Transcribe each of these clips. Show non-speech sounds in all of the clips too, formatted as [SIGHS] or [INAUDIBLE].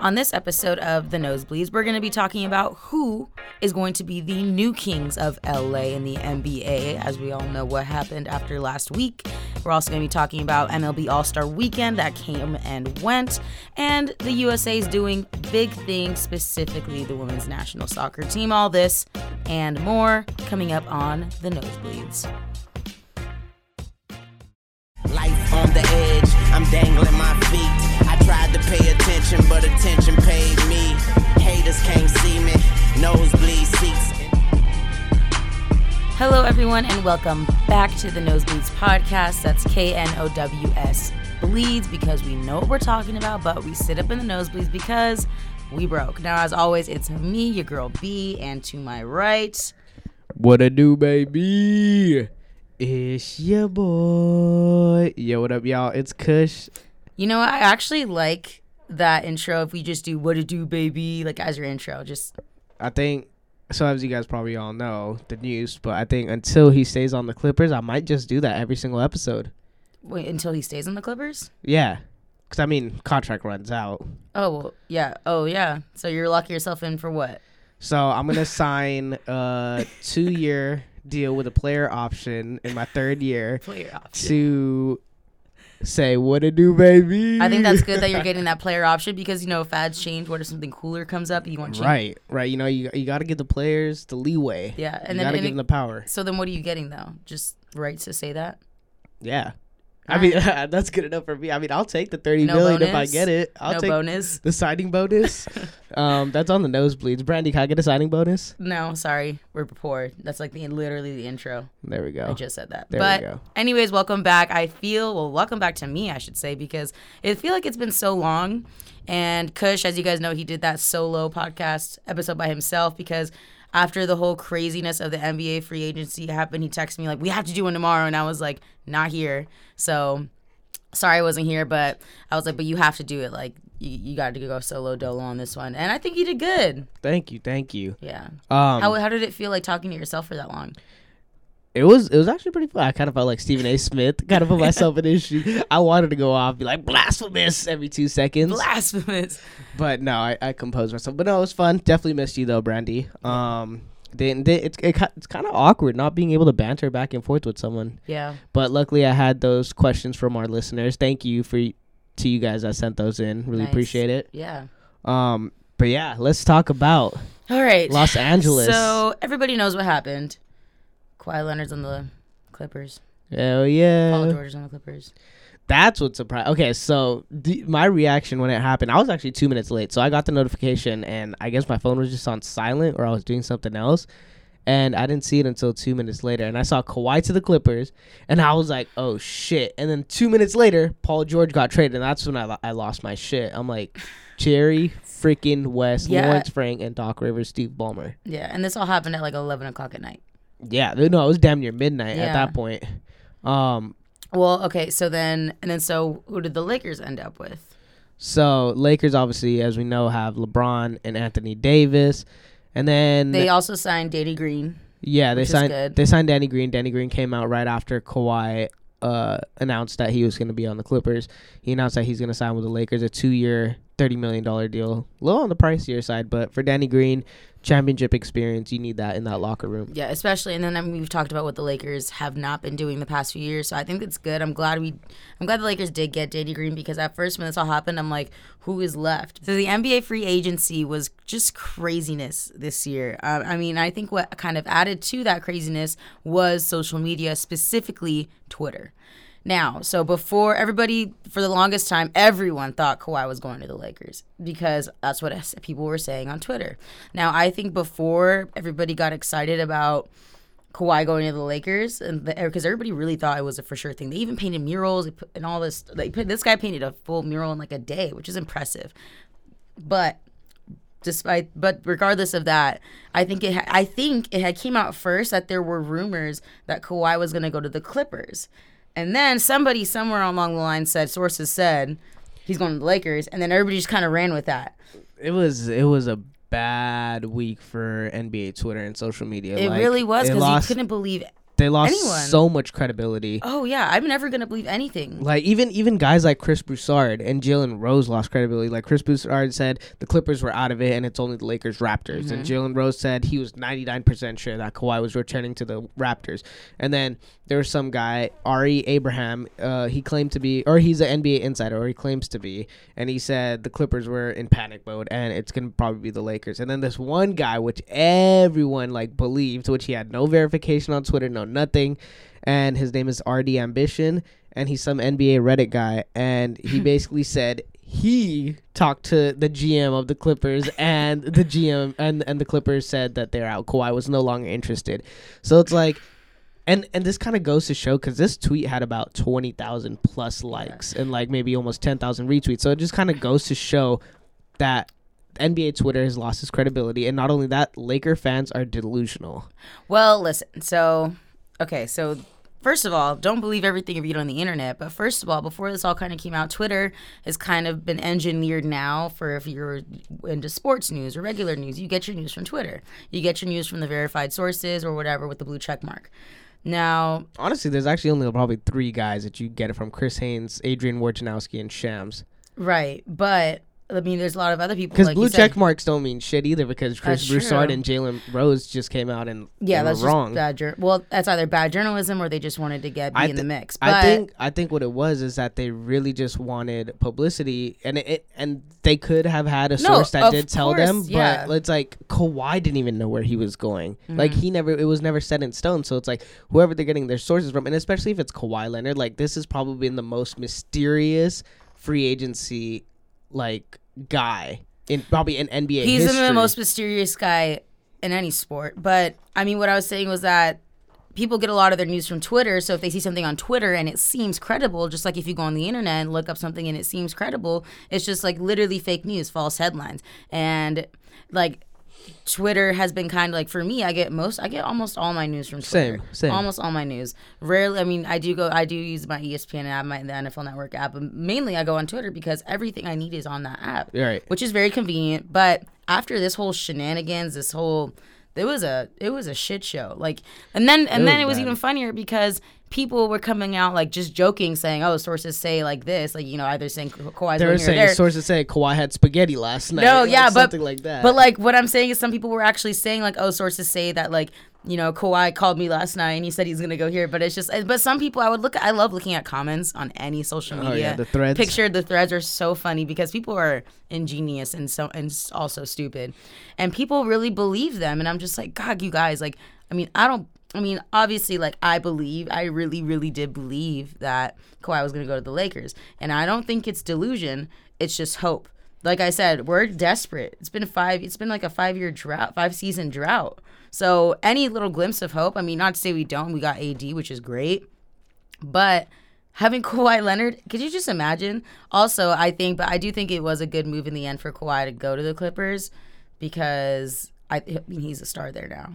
On this episode of The Knowsbleeds, we're going to be talking about who is going to be the new kings of LA in the NBA, as we all know what happened after last week. We're also going to be talking about MLB All Star Weekend that came and went, and the USA is doing big things, specifically the women's national soccer team. All this and more coming up on The Knowsbleeds. Life on the edge, I'm dangling my feet. Attention, but attention paid me. Haters can't see me, nosebleed seats. Hello, everyone, and welcome back to the Knowsbleeds podcast. That's K N O W S bleeds because we know what we're talking about, but we sit up in the nosebleeds because we broke. Now, as always, it's me, your girl B, and to my right, What it do, baby? It's your boy. Yo, what up, y'all? It's Kush. you know, I actually like that intro. If we just do "What it do, baby," like as your intro, just I think, so as you guys probably all know, the news, but I think until he stays on the Clippers, I might just do that every single episode. wait until he stays on the Clippers. Yeah. Because, I mean, contract runs out. Oh well, yeah. Oh yeah. So you're locking yourself in for what? So I'm to [LAUGHS] sign a two year deal with a player option in my third year Player option. to say, what it do, baby? I think that's good that you're getting that player option because you know fads change. What if something cooler comes up? You want to change. Right, right. You know, you, you got to give the players the leeway. Yeah, And you then got to and give it- them the power. So then, what are you getting though? Just rights to say that? Yeah. I mean, [LAUGHS] [LAUGHS] that's good enough for me. I mean, I'll take the thirty No million if I get it. I'll no take bonus. the signing bonus. [LAUGHS] um, that's on the nosebleeds. Brandy, can I get a signing bonus? No, sorry, we're poor. That's like the literally the intro. There we go. I just said that. There we go. anyways, welcome back. I feel well, welcome back to me, I should say, because I feel like it's been so long. And Kush, as you guys know, he did that solo podcast episode by himself because after the whole craziness of the NBA free agency happened, he texted me like, "We have to do one tomorrow," and I was like, "Not here." So sorry I wasn't here, but I was like, "But you have to do it. Like, you, you got to go solo dolo on this one." And I think you did good. Thank you, thank you. Yeah. Um, How how did it feel like talking to yourself for that long? It was it was actually pretty fun. I kind of felt like Stephen A. Smith. Kind of put myself in his shoes. I wanted to go off, be like blasphemous every two seconds, Blasphemous. but no, I, I composed myself. But no, it was fun. Definitely missed you though, Brandy. Um, then they, it's it, it's kind of awkward not being able to banter back and forth with someone. Yeah. But luckily, I had those questions from our listeners. Thank you for to you guys that sent those in. Really Nice. appreciate it. Yeah. Um, but yeah, let's talk about All right. Los Angeles. So everybody knows what happened. Kawhi Leonard's on the Clippers. Hell Paul yeah, George is on the Clippers. that's what surprised. Okay, so the, my reaction when it happened, I was actually two minutes late. So I got the notification, and I guess my phone was just on silent, or I was doing something else. And I didn't see it until two minutes later. And I saw Kawhi to the Clippers, and I was like, oh shit. And then two minutes later, Paul George got traded, and that's when I, I lost my shit. I'm like, Jerry freaking West, Yeah. Lawrence Frank, and Doc Rivers, Steve Ballmer. Yeah, and this all happened at like eleven o'clock at night. Yeah, no, it was damn near midnight Yeah. at that point. Um, Well, okay, so then and then so who did the Lakers end up with? so Lakers obviously, as we know, have LeBron and Anthony Davis, and then They also signed Danny Green. yeah, they signed they signed Danny Green. Danny Green came out right after Kawhi uh, announced that he was going to be on the Clippers. He announced that he's going to sign with the Lakers, a two year, thirty million dollar deal. Low on the pricier side, but for Danny Green, championship experience, you need that in that locker room. Yeah, especially and then I mean, we've talked about what the Lakers have not been doing the past few years. So I think it's good. I'm glad we I'm glad the Lakers did get Danny Green because at first when this all happened, I'm like, who is left? So the NBA free agency was just craziness this year. Uh, I mean, I think what kind of added to that craziness was social media, specifically Twitter. Now, so before everybody, for the longest time, everyone thought Kawhi was going to the Lakers because that's what [LAUGHS] people were saying on Twitter. Now, I think before everybody got excited about Kawhi going to the Lakers, and because er, everybody really thought it was a for sure thing. They even painted murals and all this. They this guy painted a full mural in like a day, which is impressive. But despite but regardless of that i think it i think it had came out first that there were rumors that Kawhi was going to go to the clippers and then somebody somewhere along the line said sources said he's going to the lakers and then everybody just kind of ran with that It was it was a bad week for NBA Twitter and social media. it Like, really was because you couldn't believe they lost anyone. so much credibility. Oh yeah, I'm never gonna believe anything. Like even even guys like Chris Broussard and Jalen Rose lost credibility. Like Chris Broussard said the Clippers were out of it and it's only the Lakers Raptors. Mm-hmm. And Jalen Rose said he was 99% sure that Kawhi was returning to the Raptors. And then there was some guy Ari Abraham. Uh, he claimed to be, or he's an NBA insider, or he claims to be, and he said the Clippers were in panic mode and it's gonna probably be the Lakers. And then this one guy, which everyone like believed, which he had no verification on Twitter, no nothing and his name is RD Ambition, and he's some NBA Reddit guy, and he [LAUGHS] basically said he talked to the GM of the Clippers, and the GM and and the Clippers said that they're out. Kawhi was no longer interested, so it's like. And, and this kind of goes to show because this tweet had about 20,000 plus likes and like maybe almost 10,000 retweets. So it just kind of goes to show that NBA Twitter has lost its credibility. And not only that, Laker fans are delusional. Well, listen. So, okay. So, first of all, don't believe everything you read on the internet. But first of all, before this all kind of came out, Twitter has kind of been engineered now for if you're into sports news or regular news, you get your news from Twitter. You get your news from the verified sources or whatever with the blue check mark. Now, Honestly, there's actually only probably three guys that you get it from: Chris Haynes, Adrian Wojnarowski, and Shams. right, but I mean, there's a lot of other people Because like blue check marks don't mean shit either. Because Chris That's Broussard true. and Jalen Rose just came out and Yeah, that's were wrong. just bad. Jur- well, that's either bad journalism or they just wanted to get be I in the mix. But I think I think what it was is that they really just wanted publicity, and it, it and they could have had a No, source that of did tell them, course, yeah. but it's like Kawhi didn't even know where he was going. Mm-hmm. Like he never, it was never set in stone. So it's like whoever they're getting their sources from, and especially if it's Kawhi Leonard, like this is probably been the most mysterious free agency like guy in probably in NBA he's history. the most mysterious guy in any sport. But I mean, what I was saying was that people get a lot of their news from Twitter. So if they see something on Twitter and it seems credible, just like if you go on the internet and look up something and it seems credible, it's just like literally fake news, false headlines, and like. Twitter has been kind of like for me. I get most, I get almost all my news from Twitter. Same, same. Almost all my news. Rarely, I mean, I do go, I do use my ESPN app, my the NFL Network app, but mainly I go on Twitter because everything I need is on that app Right. which is very convenient. But after this whole shenanigans, this whole it was a it was a shit show. Like, and then and It then it was bad. even funnier because people were coming out like just joking, saying, "Oh, sources say like this," like you know, either saying Ka- Kawhi's they were saying there. sources say Kawhi had spaghetti last night. No, like yeah, but something like that. But like what I'm saying is some people were actually saying like, oh, sources say that like you know Kawhi called me last night and he said he's gonna go here. But it's just eh, but some people I would look I love looking at comments on any social Oh, media. yeah, the threads. Picture the threads are so funny because people are ingenious and so and also stupid, and people really believe them. And I'm just like, God, you guys, like, I mean, I don't. I mean, obviously, like I believe, I really, really did believe that Kawhi was going to go to the Lakers, and I don't think it's delusion. It's just hope. Like I said, we're desperate. It's been five. It's been like a five-year drought, five-season drought. So any little glimpse of hope. I mean, not to say we don't. We got AD, which is great, but having [LAUGHS] Kawhi Leonard, could you just imagine? Also, I think, but I do think it was a good move in the end for Kawhi to go to the Clippers because I, I mean he's a star there now.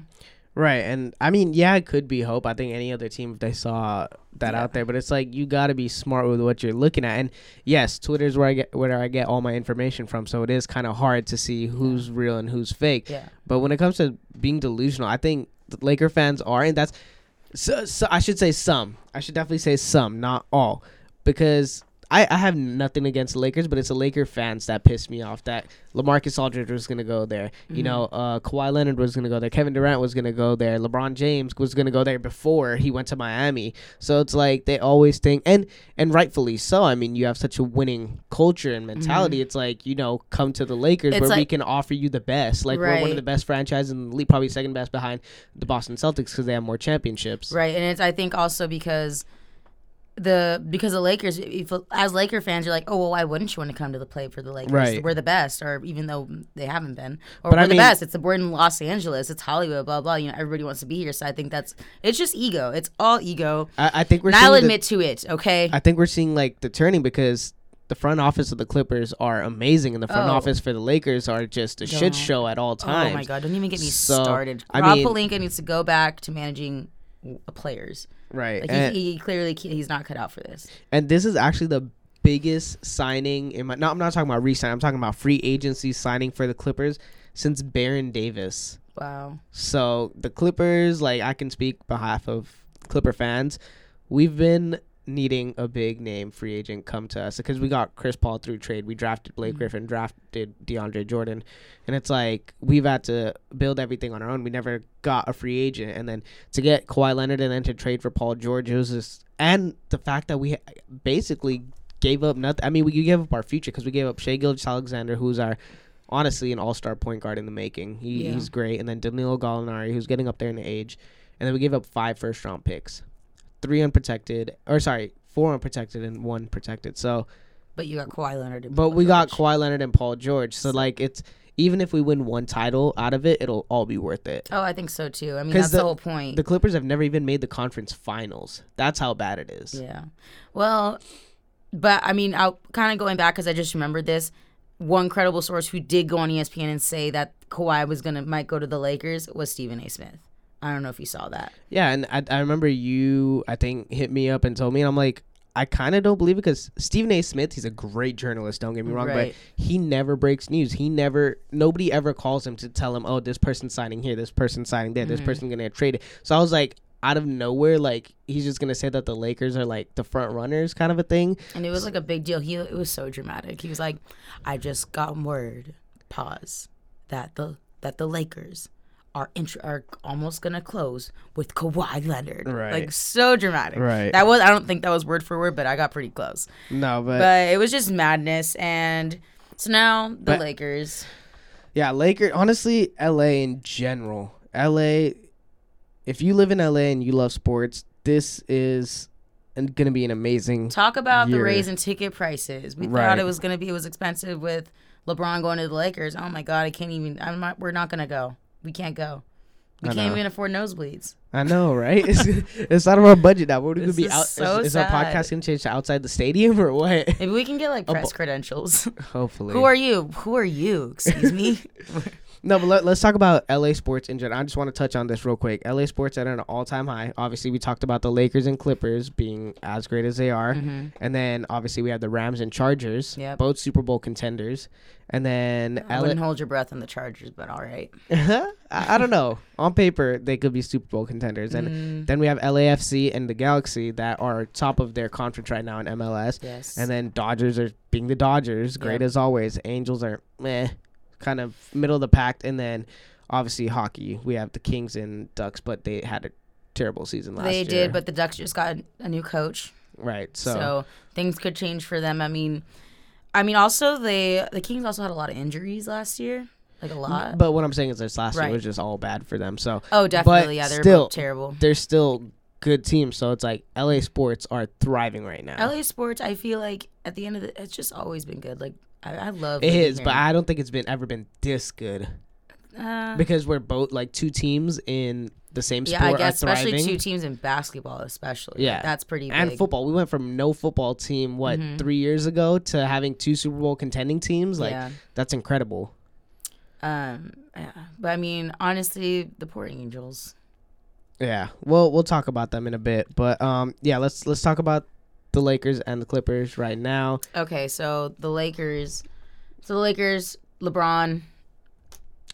Right, and I mean, yeah, it could be hope. I think any other team if they saw that out there, but it's like you got to be smart with what you're looking at. And yes, Twitter's where I get where I get all my information from, so it is kind of hard to see who's real and who's fake. Yeah. But when it comes to being delusional, I think the Laker fans are, and that's so, so I should say some. I should definitely say some, not all, because I, I have nothing against the Lakers, but it's the Laker fans that piss me off. That LaMarcus Aldridge was gonna go there. You know, uh, Kawhi Leonard was gonna go there. Kevin Durant was gonna go there. LeBron James was gonna go there before he went to Miami. So it's like they always think, and and rightfully so. I mean, you have such a winning culture and mentality. It's like you know, come to the Lakers It's where we can offer you the best. Like we're one of the best franchises in the league, probably second best behind the Boston Celtics because they have more championships. Right, and it's I think also because the because the Lakers, if, as Laker fans, you're like, oh well, why wouldn't you want to come to the play for the Lakers? Right. We're the best, or even though they haven't been, or But we're I the mean- best. It's we're in Los Angeles, it's Hollywood, blah blah. You know, everybody wants to be here, so I think that's it's just ego. It's all ego. I, I think we're. And I'll seeing the- admit to it. Okay. I think we're seeing like the turning because the front office of the Clippers are amazing, and the front Oh. office for the Lakers are just a shit Don't. show at all times. Oh my god! Don't even get me So, started. I Rob mean- Pelinka needs to go back to managing players. Right, Like and, he, he clearly he's not cut out for this. and this is actually the biggest signing in my. No, I'm not talking about re-sign. I'm talking about free agency signing for the Clippers since Baron Davis. Wow. So the Clippers, like I can speak behalf of Clipper fans, we've been needing a big name free agent come to us because we got Chris Paul through trade. We drafted Blake Mhm. Griffin, drafted DeAndre Jordan, and it's like we've had to build everything on our own. We never got a free agent, and then to get Kawhi Leonard and then to trade for Paul George, it was just and the fact that we basically gave up nothing. I mean, we gave up our future because we gave up Shai Gilgeous-Alexander, who's our honestly an all star point guard in the making. He, Yeah. He's great, and then Danilo Gallinari, who's getting up there in the age, and then we gave up five first round picks, three unprotected, or sorry, four unprotected and one protected. So, But you got Kawhi Leonard. And but Paul we got George. Kawhi Leonard and Paul George. So like it's even if we win one title out of it, it'll all be worth it. Oh, I think so too. I mean, that's the, the- whole point. The Clippers have never even made the conference finals. That's how bad it is. Yeah. Well, but I mean, I'll kind of going back because I just remembered this. One credible source who did go on ESPN and say that Kawhi was gonna might go to the Lakers was Stephen A. Smith. I don't know if you saw that. Yeah, and I, I remember you, I think, hit me up and told me, and I'm like, I kind of don't believe it because Stephen A. Smith, he's a great journalist. Don't get me wrong, Right. but he never breaks news. He never, nobody ever calls him to tell him, oh, this person's signing here, this person's signing there, this Mhm. person's gonna get traded. So I was like, out of nowhere, like he's just gonna say that the Lakers are like the front runners, kind of a thing. And it was like a big deal. He it was so dramatic. He was like, "I just got word, pause, that the that the Lakers are are almost gonna close with Kawhi Leonard." Right. Like so dramatic. Right. That was I don't think that was word for word, but I got pretty close. No, but, But it was just madness, and so now the But- Lakers. yeah, Lakers. Honestly, LA in general, LA. If you live in LA and you love sports, this is gonna be an amazing Talk about the year. raise in ticket prices. We Right. thought it was gonna be it was expensive with LeBron going to the Lakers. Oh my god, I can't even. I'm not. We're not gonna go. We can't go. We I can't know. even afford nosebleeds. I know, right? [LAUGHS] It's, it's out of our budget now. We're gonna be is out. so is, is our podcast gonna change to outside the stadium or what? Maybe we can get like press credentials. [LAUGHS] Hopefully. Who are you? Who are you? Excuse me. [LAUGHS] no, but let, us talk about LA sports in general. I just want to touch on this real quick. LA sports at an all-time high. Obviously, we talked about the Lakers and Clippers being as great as they are, Mhm. and then obviously we have the Rams and Chargers, Yep. both Super Bowl contenders, and then I LA. wouldn't hold your breath on the Chargers, but all right. [LAUGHS] I, I don't know. On paper, they could be Super Bowl contenders, and Mm, then we have LAFC and the Galaxy that are top of their conference right now in MLS. yes. And then Dodgers are being the Dodgers, great Yep. as always. Angels are meh, kind of middle of the pack. And then obviously hockey, we have the Kings and Ducks, but they had a terrible season last they year. They did, but the Ducks just got a new coach, right. so. So, things could change for them. I mean, I mean, also they the Kings also had a lot of injuries last year, like a lot. but what I'm saying is this last year was just all bad for them. So oh, definitely. Yeah, they're still- both terrible. they're still good teams. So it's like LA sports are thriving right now. LA sports, I feel like at the end of the, it's just always been good. Like I, I love it living but I don't think it's been ever been this good Uh, because we're both like two teams in the same sport yeah, I guess especially two teams in basketball, especially. Yeah. That's pretty big. and football. We went from no football team what Mhm. three years ago to having two Super Bowl contending teams. Like yeah. that's incredible. Um. Yeah. But I mean, honestly, the poor Angels. Yeah. Well, we'll talk about them in a bit, but um, yeah. Let's let's talk about the Lakers and the Clippers right now. Okay, so the Lakers. So the Lakers, LeBron.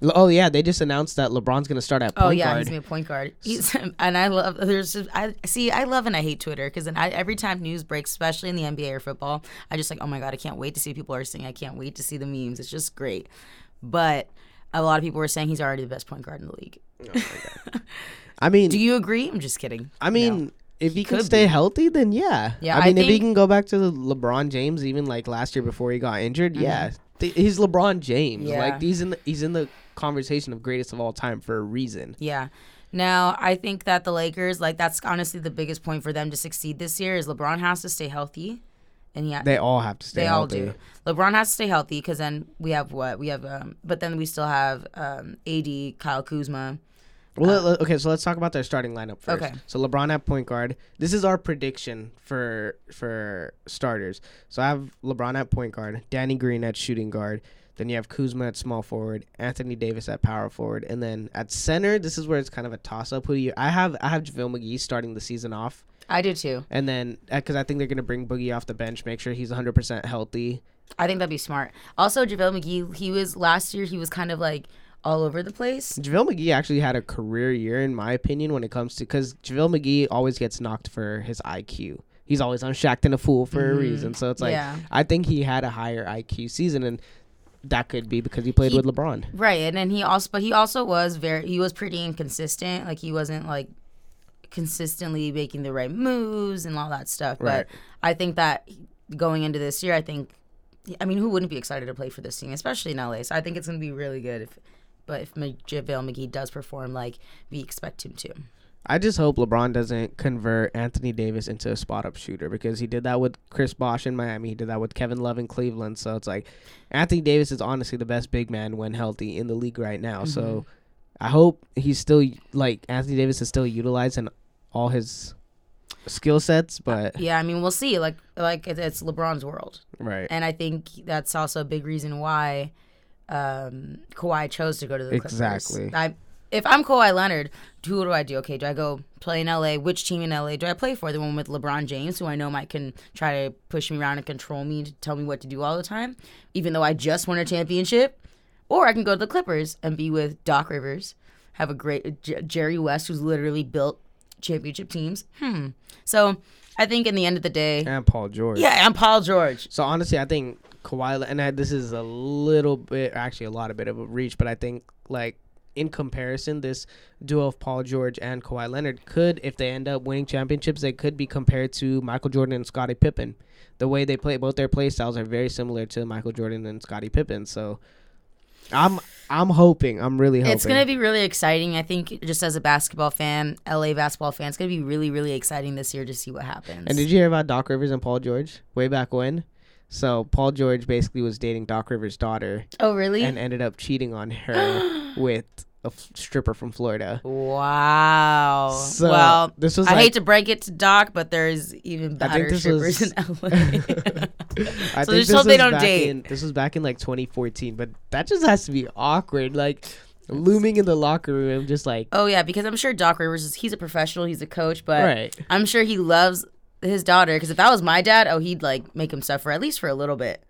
Oh yeah, they just announced that LeBron's gonna start at oh, point Oh yeah, guard. he's gonna be a point guard. He's [LAUGHS] and I love. There's just, I see. I love and I hate Twitter because then I, every time news breaks, especially in the NBA or football, I just like, oh my god, I can't wait to see people are saying. I can't wait to see the memes. It's just great. But a lot of people were saying he's already the best point guard in the league. Oh I mean, [LAUGHS] Do you agree? I'm just kidding. I mean, if he can stay be. healthy, then yeah. Yeah, I I mean, if he can go back to the LeBron James, even like last year before he got injured, yeah, Th- he's LeBron James. Mm-hmm. Yeah. Like he's in the he's in the conversation of greatest of all time for a reason. Yeah. Now, I think that the Lakers, like, that's honestly the biggest point for them to succeed this year is LeBron has to stay healthy, and yeah, They all have to stay they all healthy. do. LeBron has to stay healthy because then we have what we have, um, but then we still have um, AD, Kyle Kuzma. Well, um, let- okay, so let's talk about their starting lineup first. Okay. So LeBron at point guard. This is our prediction for for starters. So I have LeBron at point guard, Danny Green at shooting guard. Then you have Kuzma at small forward, Anthony Davis at power forward, and then at center, this is where it's kind of a toss up. Who do you? I have I have JaVale McGee starting the season off, I do too. and then because I think they're gonna bring Boogie off the bench, make sure he's 100 percent healthy. I think that'd be smart. Also, JaVale McGee, he was last year, he was kind of like all over the place. JaVale McGee actually had a career year, in my opinion, when it comes to because JaVale McGee always gets knocked for his IQ. He's always on Shaqtin' a Fool for a reason. So it's like Yeah. I think he had a higher IQ season, and that could be because he played He- with LeBron. Right, and then he also, but he also was very, he was pretty inconsistent. Like he wasn't like consistently making the right moves and all that stuff. Right. But I think that going into this year, I think, I mean, who wouldn't be excited to play for this team, especially in LA? So I think it's going to be really good. If, but if Mc- JaVale McGee does perform like we expect him to, I just hope LeBron doesn't convert Anthony Davis into a spot up shooter because he did that with Chris Bosh in Miami. He did that with Kevin Love in Cleveland. So it's like Anthony Davis is honestly the best big man when healthy in the league right now. So Mm-hmm. I hope he's still like Anthony Davis is still utilizing all his skill sets, but yeah, I mean, we'll see. Like, like it's LeBron's world. right. And I think that's also a big reason why um, Kawhi chose to go to the Clippers. Exactly. I, if I'm Kawhi Leonard, who do I do? Okay, do I go play in LA? Which team in LA do I play for? The one with LeBron James, who I know might can try to push me around and control me to tell me what to do all the time, even though I just won a championship. Or I can go to the Clippers and be with Doc Rivers, have a great J- Jerry West, who's literally built championship teams. Hmm. So I think in the end of the day, and Paul George. yeah, I'm Paul George. So honestly, I think Kawhi, and I, this is a little bit, actually a lot of bit of a reach, but I think like in comparison, this duo of Paul George and Kawhi Leonard could, if they end up winning championships, they could be compared to Michael Jordan and Scottie Pippen. The way they play, both their play styles are very similar to Michael Jordan and Scottie Pippen. So I'm, I'm hoping, I'm really hoping. It's gonna be really exciting. I think just as a basketball fan, LA basketball fan, it's gonna be really, really exciting this year to see what happens. And did you hear about Doc Rivers and Paul George way back when? So Paul George basically was dating Doc Rivers' daughter. oh, really? and ended up cheating on her [GASPS] with a f- stripper from Florida. wow. So, well, this was I like- hate to break it to Doc, but there's even better strippers was- in LA. [LAUGHS] I [LAUGHS] So think just hope they don't date. In, this was back in like 2014, but that just has to be awkward, like looming in the locker room, just like oh yeah, because I'm sure Doc Rivers is he's a professional, he's a coach, but right. I'm sure he loves his daughter. Because if that was my dad, oh, he'd like make him suffer at least for a little bit.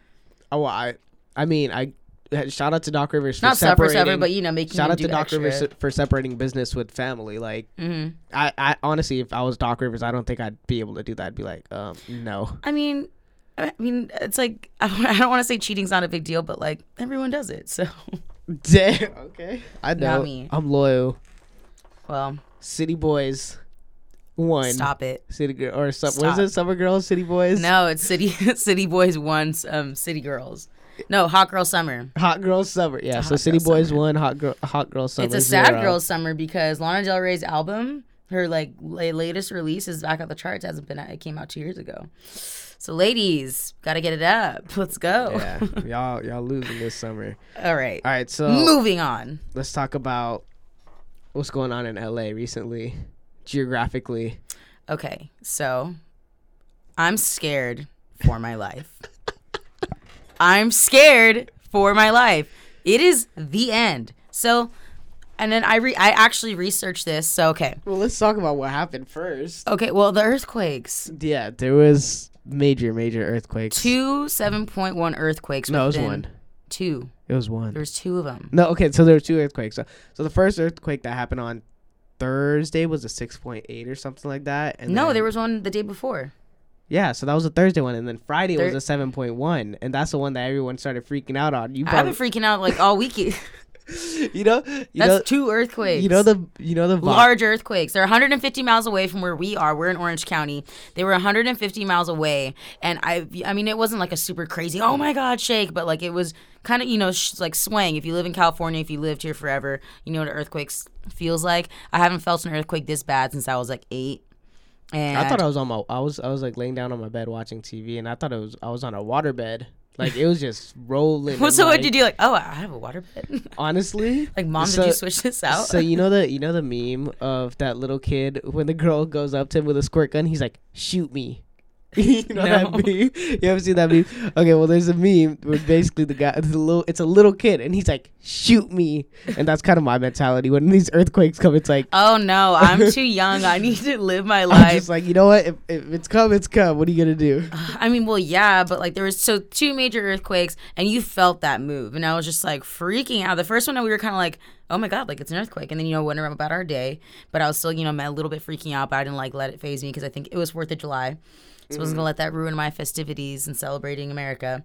Oh, I, I mean, I shout out to Doc Rivers for Not suffer, separating. suffer, but you know, making Shout out do to Doc extra. Rivers for separating business with family. Like, mm-hmm. I, I honestly, if I was Doc Rivers, I don't think I'd be able to do that. I'd be like, um, no. I mean, I mean, it's like [LAUGHS] I don't, I don't want to say cheating's not a big deal, but like everyone does it. So, [LAUGHS] Damn. Okay. I know. Not me. I'm loyal. well, City Boys, one. stop it. City girl or some, what is it? Summer girls, City Boys. No, it's city [LAUGHS] city boys one, um, city girls. No, hot girl summer. Hot girl summer. Yeah. So City Boys Summer. one, hot girl, hot girl summer. it's a sad zero. girl summer because Lana Del Rey's album, her like la- latest release, is back on the charts. Hasn't been. out- It came out two years ago. So, ladies, gotta get it up. [LAUGHS] Let's go. Yeah, [LAUGHS] y'all y'all losing this summer. All right. All right, so Moving on. let's talk about what's going on in LA recently, geographically. Okay, so I'm scared for my life. I'm scared for my life. It is the end. So, and then I re- I actually researched this. So okay, Well, let's talk about what happened first. okay. Well, the earthquakes, Yeah, there was major, major earthquakes. two seven point one earthquakes. No, it was one. Two. It was one. There was two of them. No, okay, so there were two earthquakes. So, so the first earthquake that happened on Thursday was a six point eight or something like that. And No, then- there was one the day before. Yeah, so that was a Thursday one, and then Friday was a seven point one, and that's the one that everyone started freaking out on. You I've probably, been freaking out like all week. [LAUGHS] [LAUGHS] you know, you That's know, two earthquakes. you know the, you know the vi- large earthquakes. They're 150 miles away from where we are. We're in Orange County. They were 150 miles away, and I, I mean, it wasn't like a super crazy, oh my god, shake, but like it was kind of, you know, sh- like swaying. If you live in California, if you lived here forever, you know what earthquakes feels like. I haven't felt an earthquake this bad since I was like eight. And I thought I was on my, I was, I was like laying down on my bed watching TV, and I thought it was, I was on a waterbed. like it was just rolling. [LAUGHS] Well, so like, what did you do? Like, oh, I have a waterbed. [LAUGHS] Honestly, like, mom, So- did you switch this out? So you know [LAUGHS] the you know the meme of that little kid when the girl goes up to him with a squirt gun, he's like, "Shoot me." [LAUGHS] you know that meme? You ever seen that meme? Okay, well, there's a meme where basically the guy, it's a little, it's a little kid, and he's like, "Shoot me," and that's kind of my mentality when these earthquakes come. It's like Oh no, I'm too [LAUGHS] young. I need to live my I'm life. just like, you know what? If, if it's come, it's come. What are you gonna do? [SIGHS] I mean, well, yeah, but like there was so two major earthquakes, and you felt that move, and I was just like freaking out. The first one, we were kind of like, "Oh my god, like it's an earthquake," and then you know wondering about our day, but I was still you know a little bit freaking out, but I didn't like let it phase me because I think it was Fourth of July, so I wasn't gonna let that ruin my festivities and celebrating America.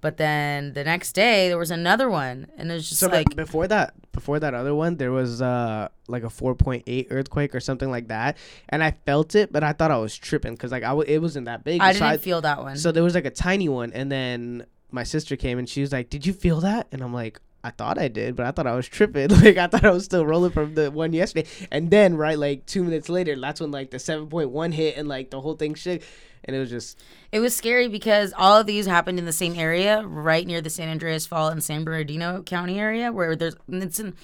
But then the next day there was another one, and it was just So like before that, before that other one, there was uh like a 4.8 earthquake or something like that, and I felt it, but I thought I was tripping because like I w- it wasn't that big. I So didn't feel that one. So there was like a tiny one, and then my sister came and she was like, "Did you feel that?" And I'm like, "I thought I did, but I thought I was tripping. [LAUGHS] Like I thought I was still rolling from the one yesterday." And then right like two minutes later, that's when like the 7.1 hit and like the whole thing shook, and it was just It was scary because all of these happened in the same area, right near the San Andreas Fault and San Bernardino County area, where there's it's in.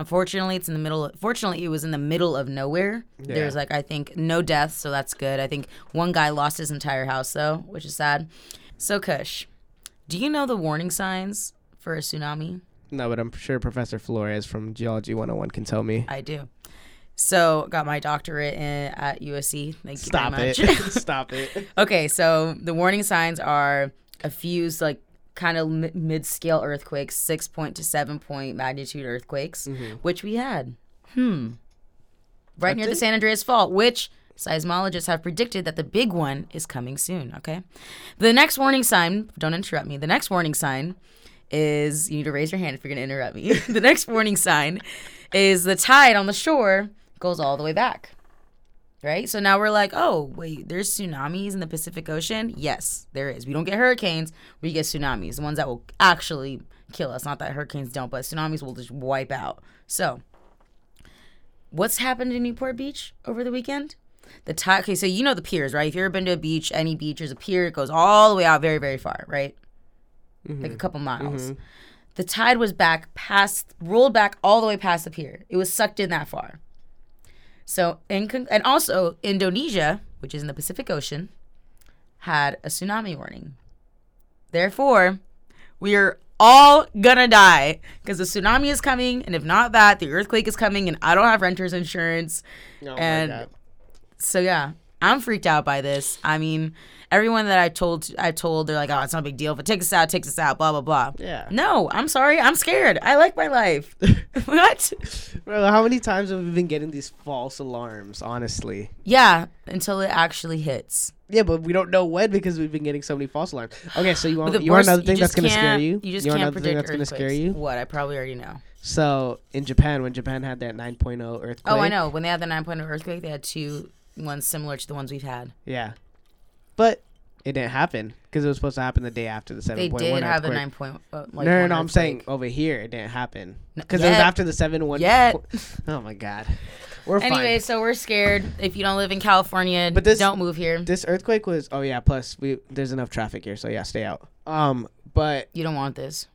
Unfortunately, it's in the middle. fortunately, it was in the middle of nowhere. There's like I think no deaths, so that's good. I think one guy lost his entire house though, which is sad. So Kush, do you know the warning signs for a tsunami? No, but I'm sure Professor Flores from Geology 101 can tell me. I do. So got my doctorate in, at USC. Thank Stop you it! very much. [LAUGHS] [LAUGHS] Stop it! Okay, so the warning signs are a few like kind of mi- mid-scale earthquakes, six point to seven point magnitude earthquakes, which we had. Hmm. Right near the San Andreas Fault, which seismologists have predicted that the big one is coming soon. Okay. The next warning sign. Don't interrupt me. The next warning sign is you need to raise your hand if you're going to interrupt me. [LAUGHS] the next warning sign is the tide on the shore goes all the way back right? So now we're like, oh, wait, there's tsunamis in the Pacific Ocean? Yes, there is. We don't get hurricanes, we get tsunamis, the ones that will actually kill us. Not that hurricanes don't, but tsunamis will just wipe out. So, what's happened in Newport Beach over the weekend? The tide, okay, so you know the piers, right? If you've ever been to a beach, any beach, there's a pier, it goes all the way out very, very far, right? Like a mm-hmm. couple miles. Mm-hmm. The tide was back past, rolled back all the way past the pier. It was sucked in that far. So, in con- and also Indonesia, which is in the Pacific Ocean, had a tsunami warning. Therefore, we are all gonna die because the tsunami is coming, and if not that, the earthquake is coming, and I don't have renter's insurance. Oh my and God. so yeah, I'm freaked out by this. I mean, everyone that I told, I told, they're like, "Oh, it's not a big deal. If it takes us out, takes us out." Blah blah blah. Yeah. No, I'm sorry. I'm scared. I like my life. [LAUGHS] what? Bro, how many times have we been getting these false alarms? Honestly. Yeah, until it actually hits. Yeah, but we don't know when because we've been getting so many false alarms. Okay, so you want you want another thing that's gonna scare you? You just want can't predict that's gonna scare earthquakes. you? What? I probably already know. So in Japan, when Japan had that 9.0 earthquake. Oh, I know. When they had the 9.0 earthquake, they had two ones similar to the ones we've had. Yeah, but it didn't happen because it was supposed to happen the day after the seven. They did have a nine point. Uh, like no, no, no. I'm saying over here it didn't happen because it was after the 7.1. Yet. [LAUGHS] Oh my god, we're fine. Anyway, fine. so we're scared. If you don't live in California, But this- don't move here. This earthquake was. Oh yeah. Plus, we there's enough traffic here, so yeah, stay out. Um, but you don't want this.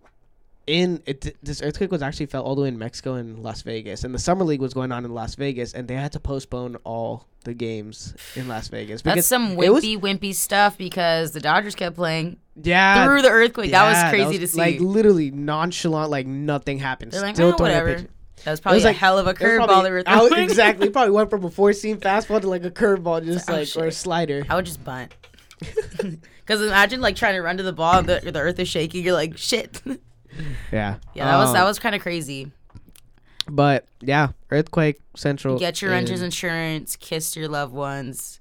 In it, this earthquake was actually felt all the way in Mexico and Las Vegas, and the summer league was going on in Las Vegas, and they had to postpone all the games in Las Vegas That's some it was- wimpy, wimpy stuff because the Dodgers kept playing yeah through the earthquake. that was yeah, crazy to see. Like literally nonchalant, like nothing happened. They're like, Still "Oh, whatever." that was probably was a like- hell of a was curveball they were throwing. exactly. Probably went from a four seam fastball to like a curveball, just Oh, like or a slider. I would just bunt. [LAUGHS] [LAUGHS] Because imagine like trying to run to the ball, the, the earth is shaking. You're like, shit. [LAUGHS] [LAUGHS] Yeah, yeah, that was that Um, was kind of crazy. But yeah, earthquake central. Get your renter's insurance. Kiss your loved ones.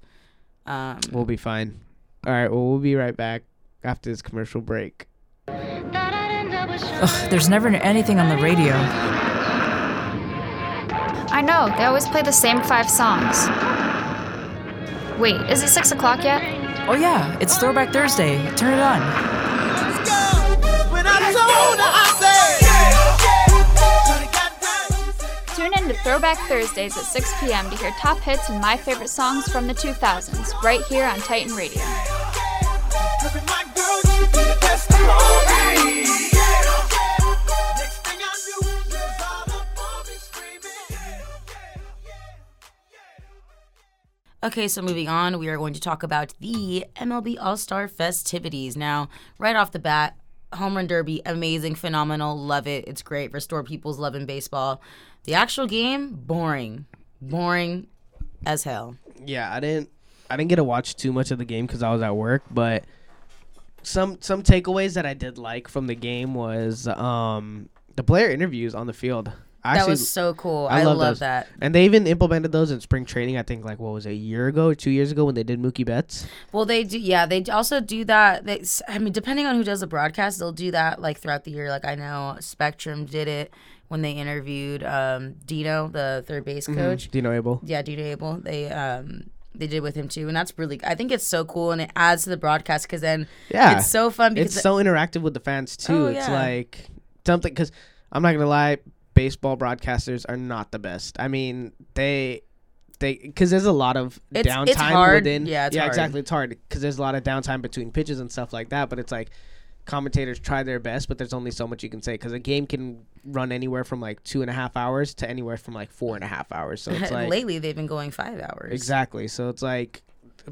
Um, We'll be fine. All right. Well, we'll be right back after this commercial break. Ugh, there's never anything on the radio. I know, they always play the same five songs. Wait, is it 6 o'clock yet? Oh yeah, it's Throwback Thursday. Turn it on. Tune in to Throwback Thursdays at 6 p.m. to hear top hits and my favorite songs from the 2000s, right here on Titan Radio. Okay, so moving on, we are going to talk about the MLB All Star festivities. Now, right off the bat, Home Run Derby, amazing, phenomenal, love it. It's great. Restore people's love in baseball. The actual game, boring. Boring as hell. Yeah, I didn't I didn't get to watch too much of the game because I was at work, but some some takeaways that I did like from the game was um the player interviews on the field. I That was so cool. I I, love those. that. and they even implemented those in spring training. I think like what was it, a year ago or two years ago when they did Mookie Betts. Well, they do. Yeah, they also do that. They, I mean, depending on who does the broadcast, they'll do that like throughout the year. Like I know Spectrum did it when they interviewed um, Dino, the third base coach. Do you know Ebel? Yeah, Dino Ebel. They um they did with him too, and that's really. I think it's so cool, and it adds to the broadcast because then Yeah, it's so fun because it's so interactive with the fans too. Oh, it's like something because I'm not gonna lie, baseball broadcasters are not the best. I mean, they they because there's a lot of It's- downtime it's hard. within. Yeah, it's yeah, hard. exactly. It's hard because there's a lot of downtime between pitches and stuff like that. But it's like commentators try their best, but there's only so much you can say because a game can run anywhere from like two and a half hours to anywhere from like four and a half hours. So it's [LAUGHS] like lately they've been going five hours. Exactly. So it's like,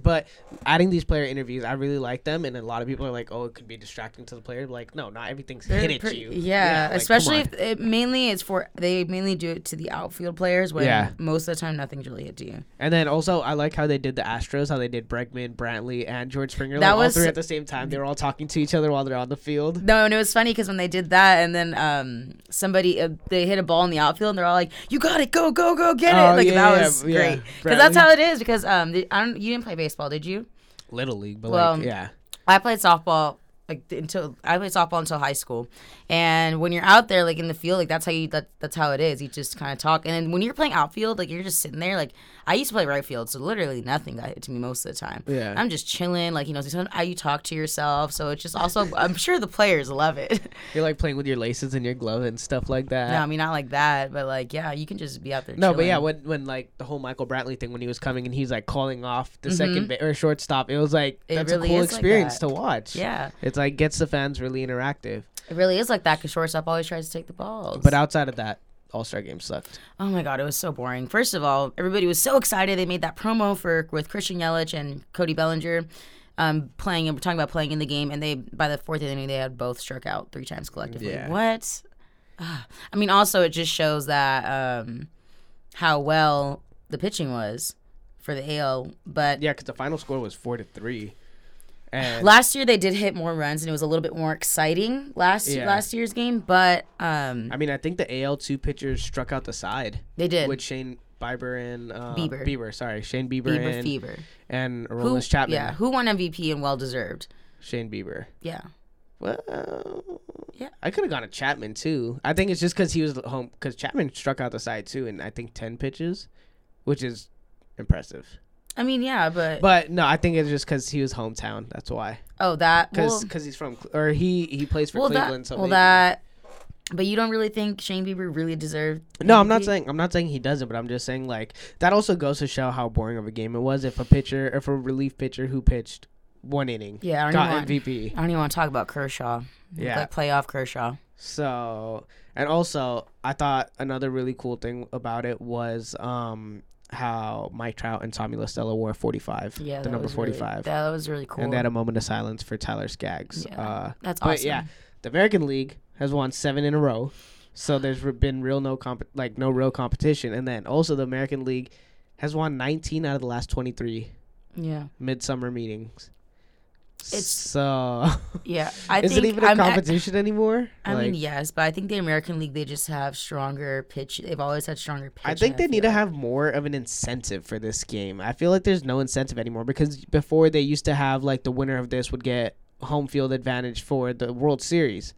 but adding these player interviews, I really like them, and a lot of people are like, "Oh, it could be distracting to the player." Like, no, not everything's They're hit at you. Yeah, like, especially if it mainly it's for they mainly do it to the outfield players when Yeah. most of the time nothing's really hit to you. And then also, I like how they did the Astros, how they did Bregman, Brantley, and George Springer. That like, was- all three at the same time. They were all talking to each other while they're on the field. No, and it was funny because when they did that, and then um somebody uh, they hit a ball in the outfield, and they're all like, "You got it, go, go, go, get Oh, it!" Like yeah, that was yeah. great because that's how it is. Because um, I don't, you didn't play baseball, did you? Little league, but Well, like, yeah, I played softball like until I played softball until high school, and when you're out there like in the field, like that's how you that, that's how it is. You just kind of talk, and then when you're playing outfield, like you're just sitting there. Like I used to play right field, so literally nothing got hit to me most of the time. Yeah. I'm just chilling, like you know, sometimes how you talk to yourself. So it's just also I'm sure the players love it. [LAUGHS] you're like playing with your laces and your glove and stuff like that. no, I mean not like that, but like yeah, you can just be out there. No, but yeah, when when like the whole Michael Brantley thing when he was coming and he's like calling off the second ba- or shortstop, it was like Mm-hmm. It that's really a cool is like experience to watch. Yeah. it's like gets the fans really interactive. it really is like that because shortstop always tries to take the balls. But outside of that, All Star game sucked. Oh my god, it was so boring. First of all, everybody was so excited. They made that promo for with Christian Yelich and Cody Bellinger, um, playing and we're talking about playing in the game. And they by the fourth inning they had both struck out three times collectively. Yeah. What? Ah. I mean, also it just shows that um, how well the pitching was for the AL. But Yeah, because the final score was four to three, and last year they did hit more runs and it was a little bit more exciting last Yeah. last year's game. But um, I mean, I think the AL two pitchers struck out the side they did with Shane Bieber and uh, Bieber. Bieber, sorry, Shane Bieber, Bieber and, fever. and Aroldis Chapman. yeah, who won MVP and well deserved. Shane Bieber. Yeah. Well, Yeah. I could have gone to Chapman too. I think it's just because he was home. Because Chapman struck out the side too, in I think ten pitches, which is impressive. I mean, yeah, but, But no, I think it's just because he was hometown. That's why. oh, that Because well, he's from or he he plays for well, Cleveland. that so well maybe. that. But you don't really think Shane Bieber really deserved? No, I'm not saying I'm not saying he doesn't, but I'm just saying like that also goes to show how boring of a game it was if a pitcher if a relief pitcher who pitched one inning Yeah, I don't got even want- MVP. I don't even want to talk about Kershaw. Yeah. like playoff Kershaw. So and also I thought another really cool thing about it was um how Mike Trout and Tommy La Stella wore 45, Yeah, the number was really- 45, that was really cool. and they had a moment of silence for Tyler Skaggs. Yeah, uh, that's but awesome. yeah, the American League has won seven in a row, so there's been real no comp like no real competition, and then also the American League has won 19 out of the last 23 yeah, midsummer meetings. It's- so [LAUGHS] yeah. I is think it even a I'm- I- competition anymore? I, Like, mean, yes, but I think the American League they just have stronger pitch. They've always had stronger pitch. I think they need feel to have more of an incentive for this game. I feel like there's no incentive anymore because before they used to have like the winner of this would get home field advantage for the World Series.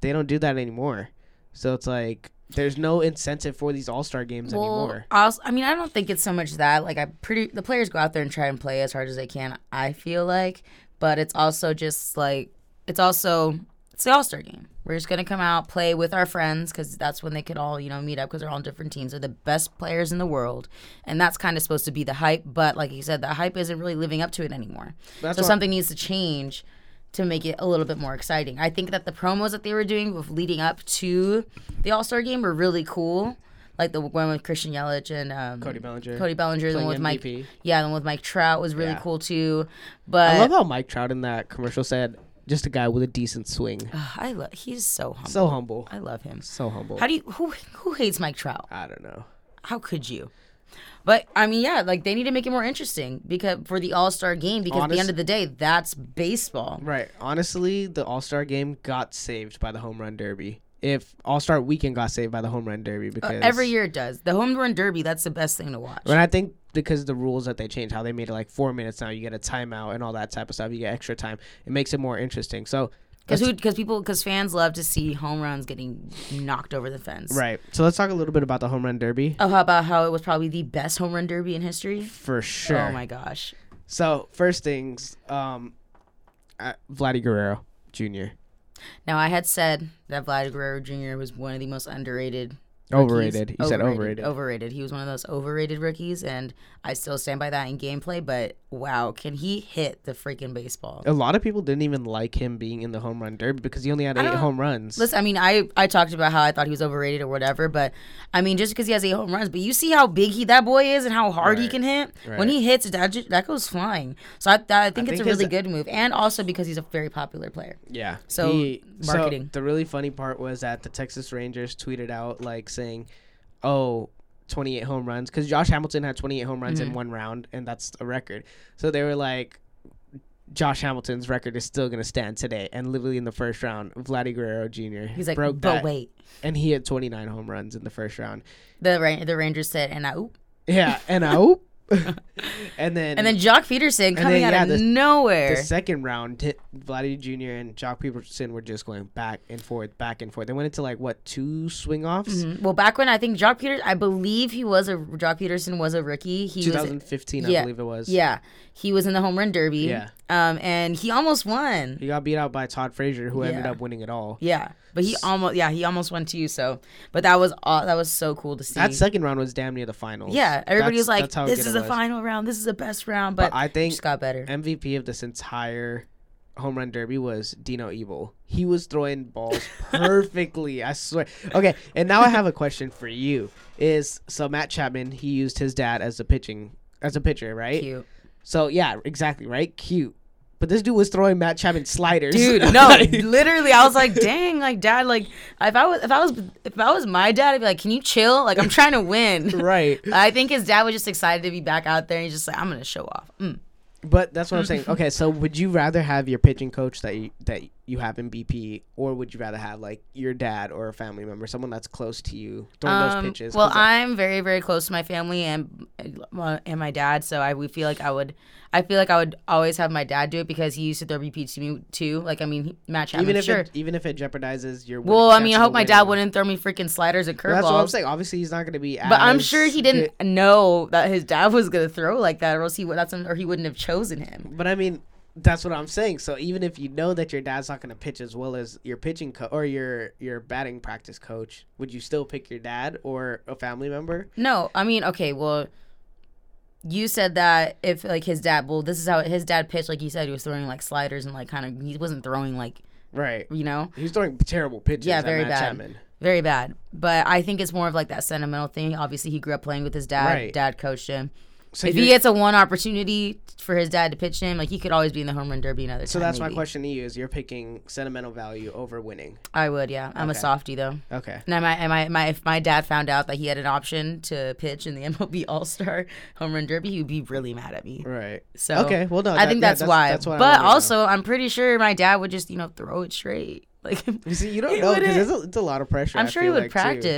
They don't do that anymore. So it's like there's no incentive for these All Star games anymore. Also, I mean, I don't think it's so much that. Like, I pretty the players go out there and try and play as hard as they can. I feel like, but it's also just like it's also it's the All Star game. We're just gonna come out play with our friends because that's when they could all you know meet up because they're all on different teams. They're the best players in the world, and that's kind of supposed to be the hype. But like you said, the hype isn't really living up to it anymore. That's so something needs to change to make it a little bit more exciting. I think that the promos that they were doing with leading up to the All Star game were really cool. Like the one with Christian Yelich and um, Cody Bellinger. Cody Bellinger, the one with playing Mike. Yeah, the one with Mike Trout was really Yeah. cool too. But I love how Mike Trout in that commercial said, "Just a guy with a decent swing." I love. He's so humble. So humble. I love him. So humble. How do you who who hates Mike Trout? I don't know. How could you? But I mean, yeah, like they need to make it more interesting because for the All Star game, because at the end of the day, that's baseball. Right. Honestly, the All Star game got saved by the home run derby. If All Star weekend got saved by the home run derby because Uh, Every year it does. The home run derby, that's the best thing to watch. And I think because of the rules that they changed, how they made it like four minutes now, you get a timeout and all that type of stuff. You get extra time. It makes it more interesting. So Because because people because fans love to see home runs getting knocked over the fence. right. So let's talk a little bit about the home run derby Oh, how about how it was probably the best home run derby in history? for sure. Oh my gosh. So first things, um, uh, Vladdy Guerrero Jr. Now I had said that Vlad Guerrero Jr. was one of the most underrated. Overrated. You said overrated. Overrated. He was one of those overrated rookies, and I still stand by that in gameplay. But wow, can he hit the freaking baseball? A lot of people didn't even like him being in the home run derby because he only had eight home runs. Listen, I mean, I I talked about how I thought he was overrated or whatever, but I mean, just because he has eight home runs, but you see how big he that boy is and how hard he can hit. When he hits, that that goes flying. So I, that, I think it's think a really good move, and also because he's a very popular player. Yeah. So, so marketing. the really funny part was that the Texas Rangers tweeted out like saying, "Oh, 28 home runs," because Josh Hamilton had 28 home runs Mm-hmm. in one round, and that's a record. So they were like. Josh Hamilton's record is still gonna stand today, and literally in the first round, Vladdy Guerrero Jr. He's like, broke but that, wait, and he had 29 home runs in the first round. the the Rangers said, and I, oop. Yeah, and I, [LAUGHS] oop. [LAUGHS] and then and then Joc Pederson coming then, out of the- nowhere. the second round, hit Vladdy Jr. and Joc Pederson were just going back and forth, back and forth. They went into like what two swing offs? Mhm. Well, back when I think Joc Pederson, I believe he was a Joc Pederson was a rookie. He was 2015, I yeah, believe it was. Yeah, he was in the home run derby. Yeah. Um, and he almost won. He got beat out by Todd Frazier, who ended up winning it all. Yeah, but he almost yeah he almost won too. So, but that was all that was so cool to see. That second round was damn near the finals. yeah, everybody That's- was like, "This is was. final round. This is the best round." But, But I think just got better. MVP of this entire home run derby was Dino Ebel. He was throwing balls [LAUGHS] perfectly. I swear. Okay, and now I have a question for you. Is so Matt Chapman? He used his dad as a pitching as a pitcher, right? Cute. So yeah, exactly, right? Cute. But this dude was throwing Matt Chapman sliders. Dude, [LAUGHS] no, literally, I was like, "Dang, like dad, like if I was if I was if I was my dad, I'd be like, can you chill? Like I'm trying to win." [LAUGHS] right. I think his dad was just excited to be back out there. He's just like, "I'm gonna show off." Mm. But that's what I'm saying. Okay, so would you rather have your pitching coach that you, that you have in BP, or would you rather have like your dad or a family member, someone that's close to you throwing those Um, pitches? Well, I'm very, very close to my family and uh, and my dad, so I would feel like I would, I feel like I would always have my dad do it because he used to throw BP to me too. Like I mean, he- Matt Chapman, even if sure. it, even if it jeopardizes your well, I mean, I hope my dad wouldn't throw me freaking sliders and Well, That's what I'm curveballs. saying. Obviously, he's not going to be. But I'm sure he didn't know that his dad was gonna throw like that, or else he would. That's or he wouldn't have chosen him. But I mean, that's what I'm saying. So even if you know that your dad's not going to pitch as well as your pitching co- or your your batting practice coach, would you still pick your dad or a family member? No, I mean, okay, well, you said that if like his dad, well, this is how his dad pitched. Like you said, he was throwing like sliders and like kind of he wasn't throwing like Right. you know He's throwing terrible pitches. Yeah, at very bad. Chapman. very bad. But I think it's more of like that sentimental thing. Obviously, he grew up playing with his dad. Right. Dad coached him. So if he gets a one opportunity for his dad to pitch him, like he could always be in the home run derby another So time. So that's my question to you: Is you're picking sentimental value over winning? I would, yeah. I'm a Okay. softie though. Okay. Now, my, my, my, if my dad found out that he had an option to pitch in the [LAUGHS] MLB All Star Home Run Derby, he would be really mad at me. Right. So Okay, well, no, I that- think yeah, that's, that's- why. that's I but also, I'm pretty sure my dad would just you know throw it straight. [LAUGHS] Like You see, you don't know because it's, a- it's a lot of pressure. I'm sure he would like, too.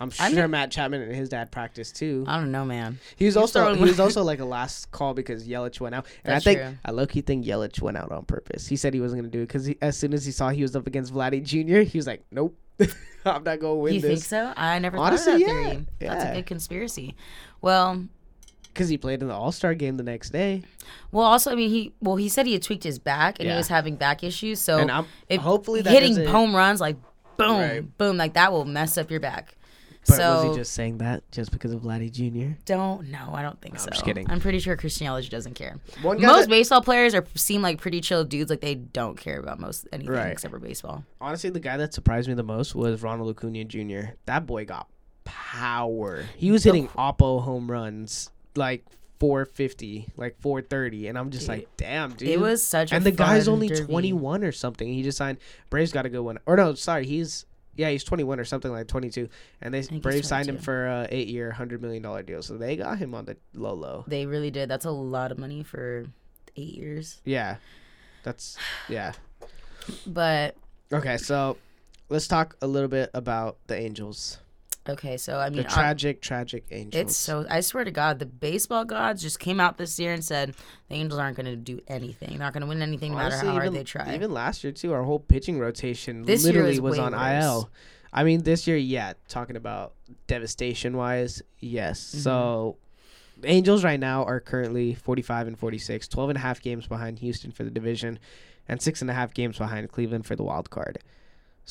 I'm I sure mean- Matt Chapman and his dad practiced too. I don't know, man. He was also he was also like a last call because Yelich went out, and That's I think true. I low key think Yelich went out on purpose. He said he wasn't gonna do it because as soon as he saw he was up against Vladdy Jr., he was like, "Nope, [LAUGHS] I'm not gonna win you think so? I never Honestly, thought of that yeah. theory. That's Yeah. a good conspiracy. Well, Because he played in the All Star game the next day, well, also, I mean, he well, he said he had tweaked his back and Yeah. he was having back issues. So And I'm- if hopefully hitting home runs like boom, Right. boom, like that will mess up your back. But so was he just saying that just because of Vladdy Jr.? don't know. I don't think so. I'm just kidding. I'm pretty sure Christian Yelich doesn't care. One Most that- baseball players are seem like pretty chill dudes. Like they don't care about most anything Right. except for baseball. Honestly, the guy that surprised me the most was Ronald Acuna Jr. That boy got power. He was hitting oppo home runs like 450, like 430, and I'm just like, damn, dude. It was such a and the guy's only derby. 21 or something. He just signed. Braves got a good one. Or no, sorry, he's yeah, he's 21 or something like 22. And they Brave signed him for a eight year, hundred million dollar deal. So they got him on the low low. They really did. That's a lot of money for eight years. Yeah, that's yeah. But Okay, so let's talk a little bit about the Angels. Okay, so I The mean, I- tragic, tragic Angels. it's so. I swear to God, the baseball gods just came out this year and said the Angels aren't going to do anything. They're not going to win anything, no matter Honestly, how hard even, they try. Even last year too, our whole pitching rotation This literally is was on worse. IL. I mean, this year, yeah, talking about devastation wise, yes. Mm-hmm. So, Angels right now are currently 45 and 46, 12 and a half games behind Houston for the division, and six and a half games behind Cleveland for the wild card.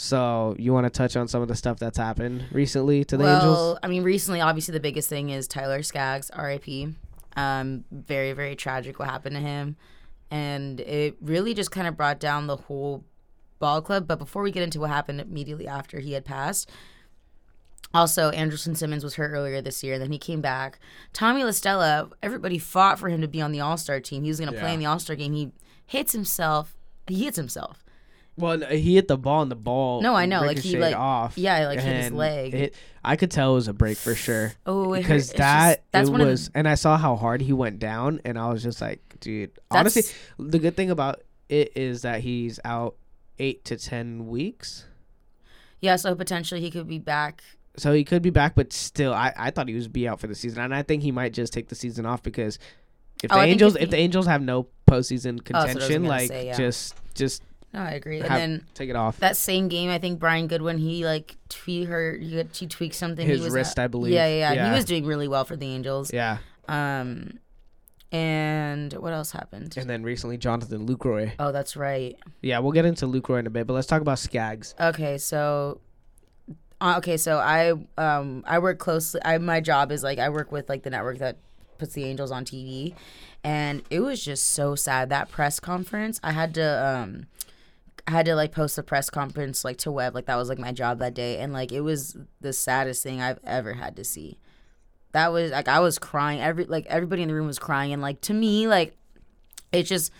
So, you want to touch on some of the stuff that's happened recently to the well, Angels? Well, I mean, recently, obviously, the biggest thing is Tyler Skaggs, R.I.P. Um, very, very tragic what happened to him, and it really just kind of brought down the whole ball club. But before we get into what happened immediately after he had passed, also Andrelton Simmons was hurt earlier this year. Then he came back. Tommy La Stella, everybody fought for him to be on the All Star team. He was going to play in the All Star game. He hits himself. He hits himself. Well, he hit the ball and the ball. No, I know, like, he, like- off. yeah, like, hit his leg. it- I could tell it was a break for sure. Oh, it because that just- that's it one of the- was, and I saw how hard he went down, and I was just like, dude. Honestly, the good thing about it is that he's out eight to ten weeks, Yeah, so potentially he could be back. so he could be back, but still, I I thought he was be out for the season, and I think he might just take the season off because if Oh, the I Angels if if the Angels have no postseason oh, was contention, gonna like say, yeah. just just No, I agree. And then take it off. that same game, I think Brian Goodwin, he like tweet her, he, got- he tweaked something. His he was, wrist, I believe. Yeah, yeah, yeah. Yeah. He was doing really well for the Angels. yeah, Um, and what else happened? and then recently Jonathan Lucroy. Oh, that's right. Yeah, we'll get into Lucroy in a bit, but let's talk about Skaggs. Okay, so. Uh, okay, so I um I work closely. I my job is like I work with like the network that puts the Angels on TV, and it was just so sad that press conference. I had to um I had to like post a press conference like to web like that was like my job that day, and like it was the saddest thing I've ever had to see. That was like I was crying. Every like everybody in the room was crying, and like to me like it's just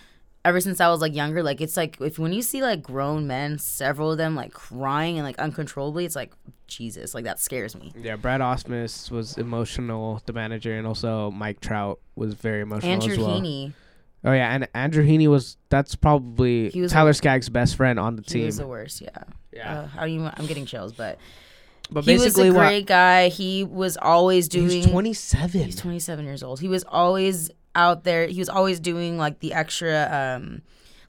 ever since I was like younger, like it's like if when you see like grown men, several of them like crying and like uncontrollably, it's like Jesus, like that scares me. Yeah, Brad Ausmus was emotional, the manager, and also Mike Trout was very emotional Andrew as well. Heaney, Oh yeah, and Andrew Heaney was that's probably He was Tyler Skaggs' best friend on the he team. He was the worst. Yeah. yeah, Uh, how do you? I'm getting chills, but but he was basically a great guy. He was always doing. he's 27. He's 27 years old. He was always out there. He was always doing like the extra, um,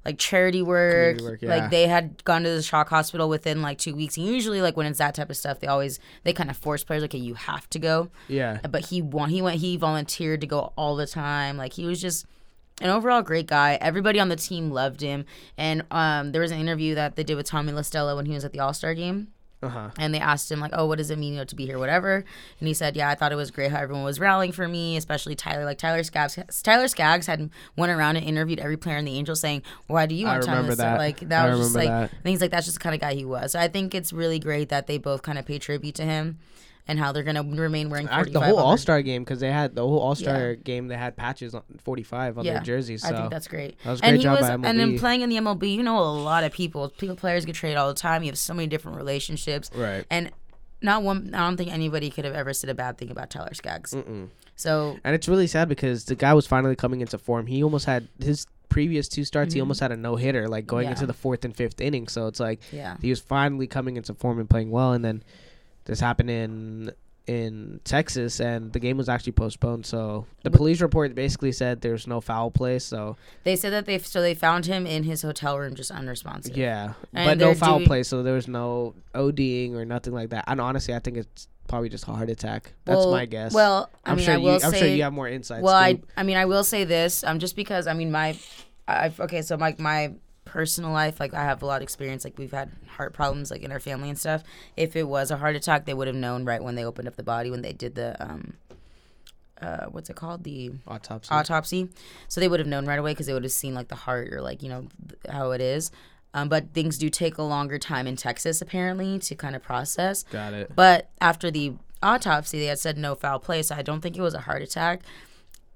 like charity work. Work, yeah. Like they had gone to the CHOC hospital within like two weeks. And usually, like when it's that type of stuff, they always they kind of force players like, "Okay, you have to go." yeah, But he won. He went. He volunteered to go all the time. Like he was just an overall great guy. Everybody on the team loved him. And um, there was an interview that they did with Tommy La Stella when he was at the All Star game uh huh. and they asked him like, "Oh, what does it mean you know, to be here, whatever?" And he said, "Yeah, I thought it was great how everyone was rallying for me, especially Tyler. Like Tyler Skaggs, Tyler Skaggs had went around and interviewed every player in the Angels, saying, "Why do you want La Stella?" that. Like that I was just like that. He's like that's just the kind of guy he was. So I think it's really great that they both kind of pay tribute to him and how they're gonna remain wearing Act- 45 the whole All Star game because they had the whole All Star Yeah. game. They had patches on 45 on their jerseys. So I think that's great. That was a and great he job was, and then playing in the MLB, you know, a lot of people, people players get traded all the time. You have so many different relationships, Right. And not one, I don't think anybody could have ever said a bad thing about Tyler Skaggs. So and it's really sad because the guy was finally coming into form. He almost had his previous two starts. He almost had a no hitter, like going Mm-hmm. Yeah. into the fourth and fifth inning. So it's like yeah, he was finally coming into form and playing well and then this happened in in Texas and the game was actually postponed. So the police report basically said there's no foul play so they said that they so they found him in his hotel room just unresponsive. yeah And but no foul doing- play so there was no ODing or nothing like that. And honestly I think it's probably just a heart attack. That's Well- my guess. Well, I I'm mean, sure I you will I'm say, sure you have more insights well, I, I mean, I will say this, um, just because I mean, my, I okay, so my my personal life, like I have a lot of experience. Like we've had heart problems, like in our family and stuff. If it was a heart attack, they would have known right when they opened up the body when they did the um, uh, what's it called the autopsy autopsy. So they would have known right away because they would have seen like the heart or like you know th- how it is. Um, but things do take a longer time in Texas apparently to kind of process. got it But after the autopsy, they had said no foul play, so I don't think it was a heart attack.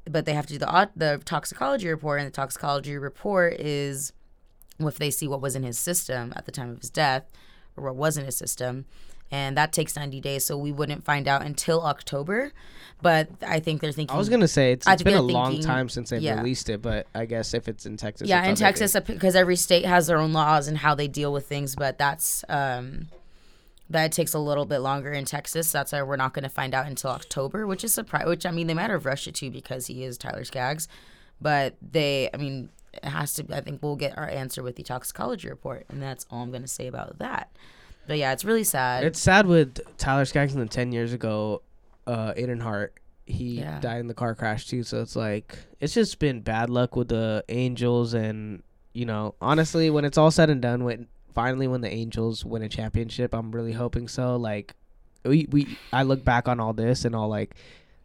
But they have to do the the toxicology report, and the toxicology report is if they see what was in his system at the time of his death or what was in his system. And that takes 90 days, so we wouldn't find out until October. But I think they're thinking. I was gonna say it's, it's been a they're long time since they've yeah. released it, but I guess if it's in Texas, yeah, in. Texas, because every state has their own laws and how they deal with things, but that's um, that takes a little bit longer in Texas. That's why we're not going to find out until October, which is surprise. Which I mean, they might have rushed it too because he is Tyler Skaggs, but they, I mean, it has to. I think we'll get our answer with the toxicology report, and that's all I'm going to say about that. But yeah, it's really sad. It's sad with Tyler Skaggs and ten years ago, uh, Adenhart. He Yeah. died in the car crash too. So it's like it's just been bad luck with the Angels, and you know, honestly, when it's all said and done, when finally when the Angels win a championship, I'm really hoping so. Like, we we I look back on all this and all like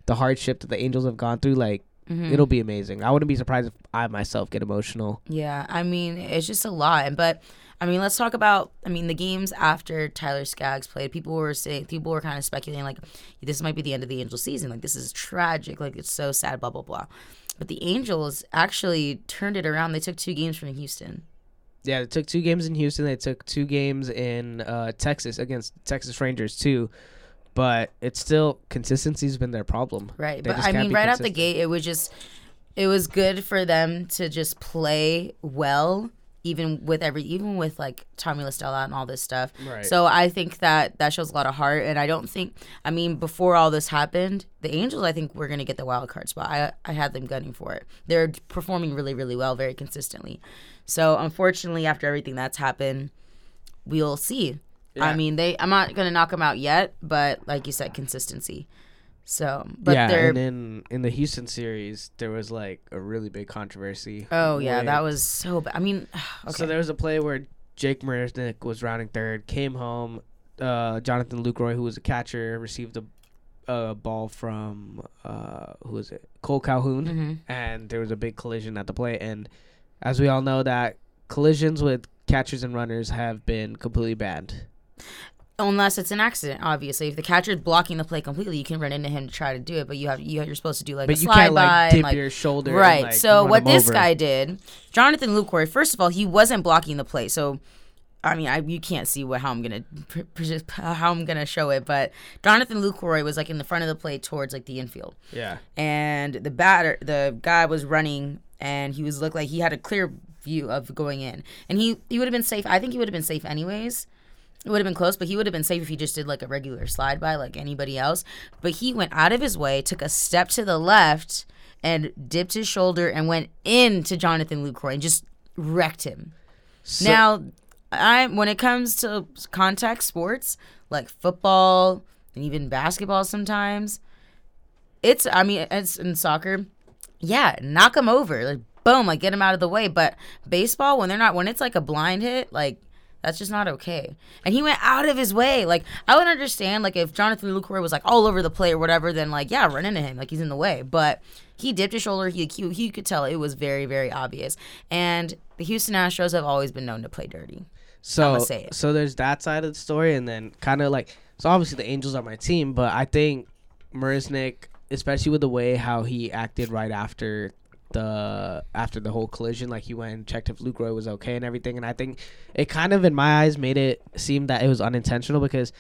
the hardship that the Angels have gone through. Like, Mhm. it'll be amazing. I wouldn't be surprised if I myself get emotional. Yeah, I mean, it's just a lot. But I mean, let's talk about. I mean, the games after Tyler Skaggs played, people were saying, people were kind of speculating like, this might be the end of the Angels season. Like, this is tragic. Like, it's so sad. Blah blah blah. But the Angels actually turned it around. They took two games from Houston. Yeah, they took two games in Houston. They took two games in uh, Texas against Texas Rangers too. But it's still consistency's been their problem. Right. They but I mean, right out the gate, it was just, it was good for them to just play well, even with every, even with like Tommy La Stella and all this stuff. Right. So I think that that shows a lot of heart, and I don't think, I mean, before all this happened, the Angels, I think, were gonna get the wild card spot. I I had them gunning for it. They're performing really, really well, very consistently. So unfortunately, after everything that's happened, we'll see. I mean, they. I'm not gonna knock them out yet, but like you said, consistency. So, but yeah, and in in the Houston series, there was like a really big controversy. oh yeah, that was so bad. I mean, [SIGHS] okay. So there was a play where Jake Marisnick was rounding third, came home. Uh, Jonathan Lucroy, who was a catcher, received a, a ball from uh, who was it? Cole Calhoun, Mm-hmm. and there was a big collision at the plate. And as we all know, that collisions with catchers and runners have been completely banned. Unless it's an accident, obviously. If the catcher is blocking the play completely, you can run into him to try to do it. But you have you you're supposed to do like But a you slide can't by like dip like your shoulder. and, right. like, so what this over. guy did, Jonathan Lucroy. First of all, he wasn't blocking the play. So, I mean, I you can't see what how I'm gonna how I'm gonna show it, but Jonathan Lucroy was like in the front of the plate towards like the infield, Yeah. and the batter, the guy was running, and he was looked like he had a clear view of going in, and he he would have been safe. I think he would have been safe anyways. It would have been close, but he would have been safe if he just did like a regular slide by like anybody else. But he went out of his way, took a step to the left, and dipped his shoulder and went into Jonathan Lucroy and just wrecked him. So- now, I when it comes to contact sports like football and even basketball, sometimes it's I mean it's in soccer. Yeah, knock them over, like boom, like get them out of the way. But baseball, when they're not, when it's like a blind hit, like that's just not okay. And he went out of his way. Like I would understand, like if Jonathan Lucroy was like all over the play or whatever, then like yeah, run into him, like he's in the way. But he dipped his shoulder. He he, he could tell it was very very obvious. And the Houston Astros have always been known to play dirty. So say it. so there's that side of the story, and then kind of like so obviously the Angels are my team, but I think Marisnick, especially with the way how he acted right after the after the whole collision, like he went and checked if Lucroy was okay and everything, and I think it kind of in my eyes made it seem that it was unintentional because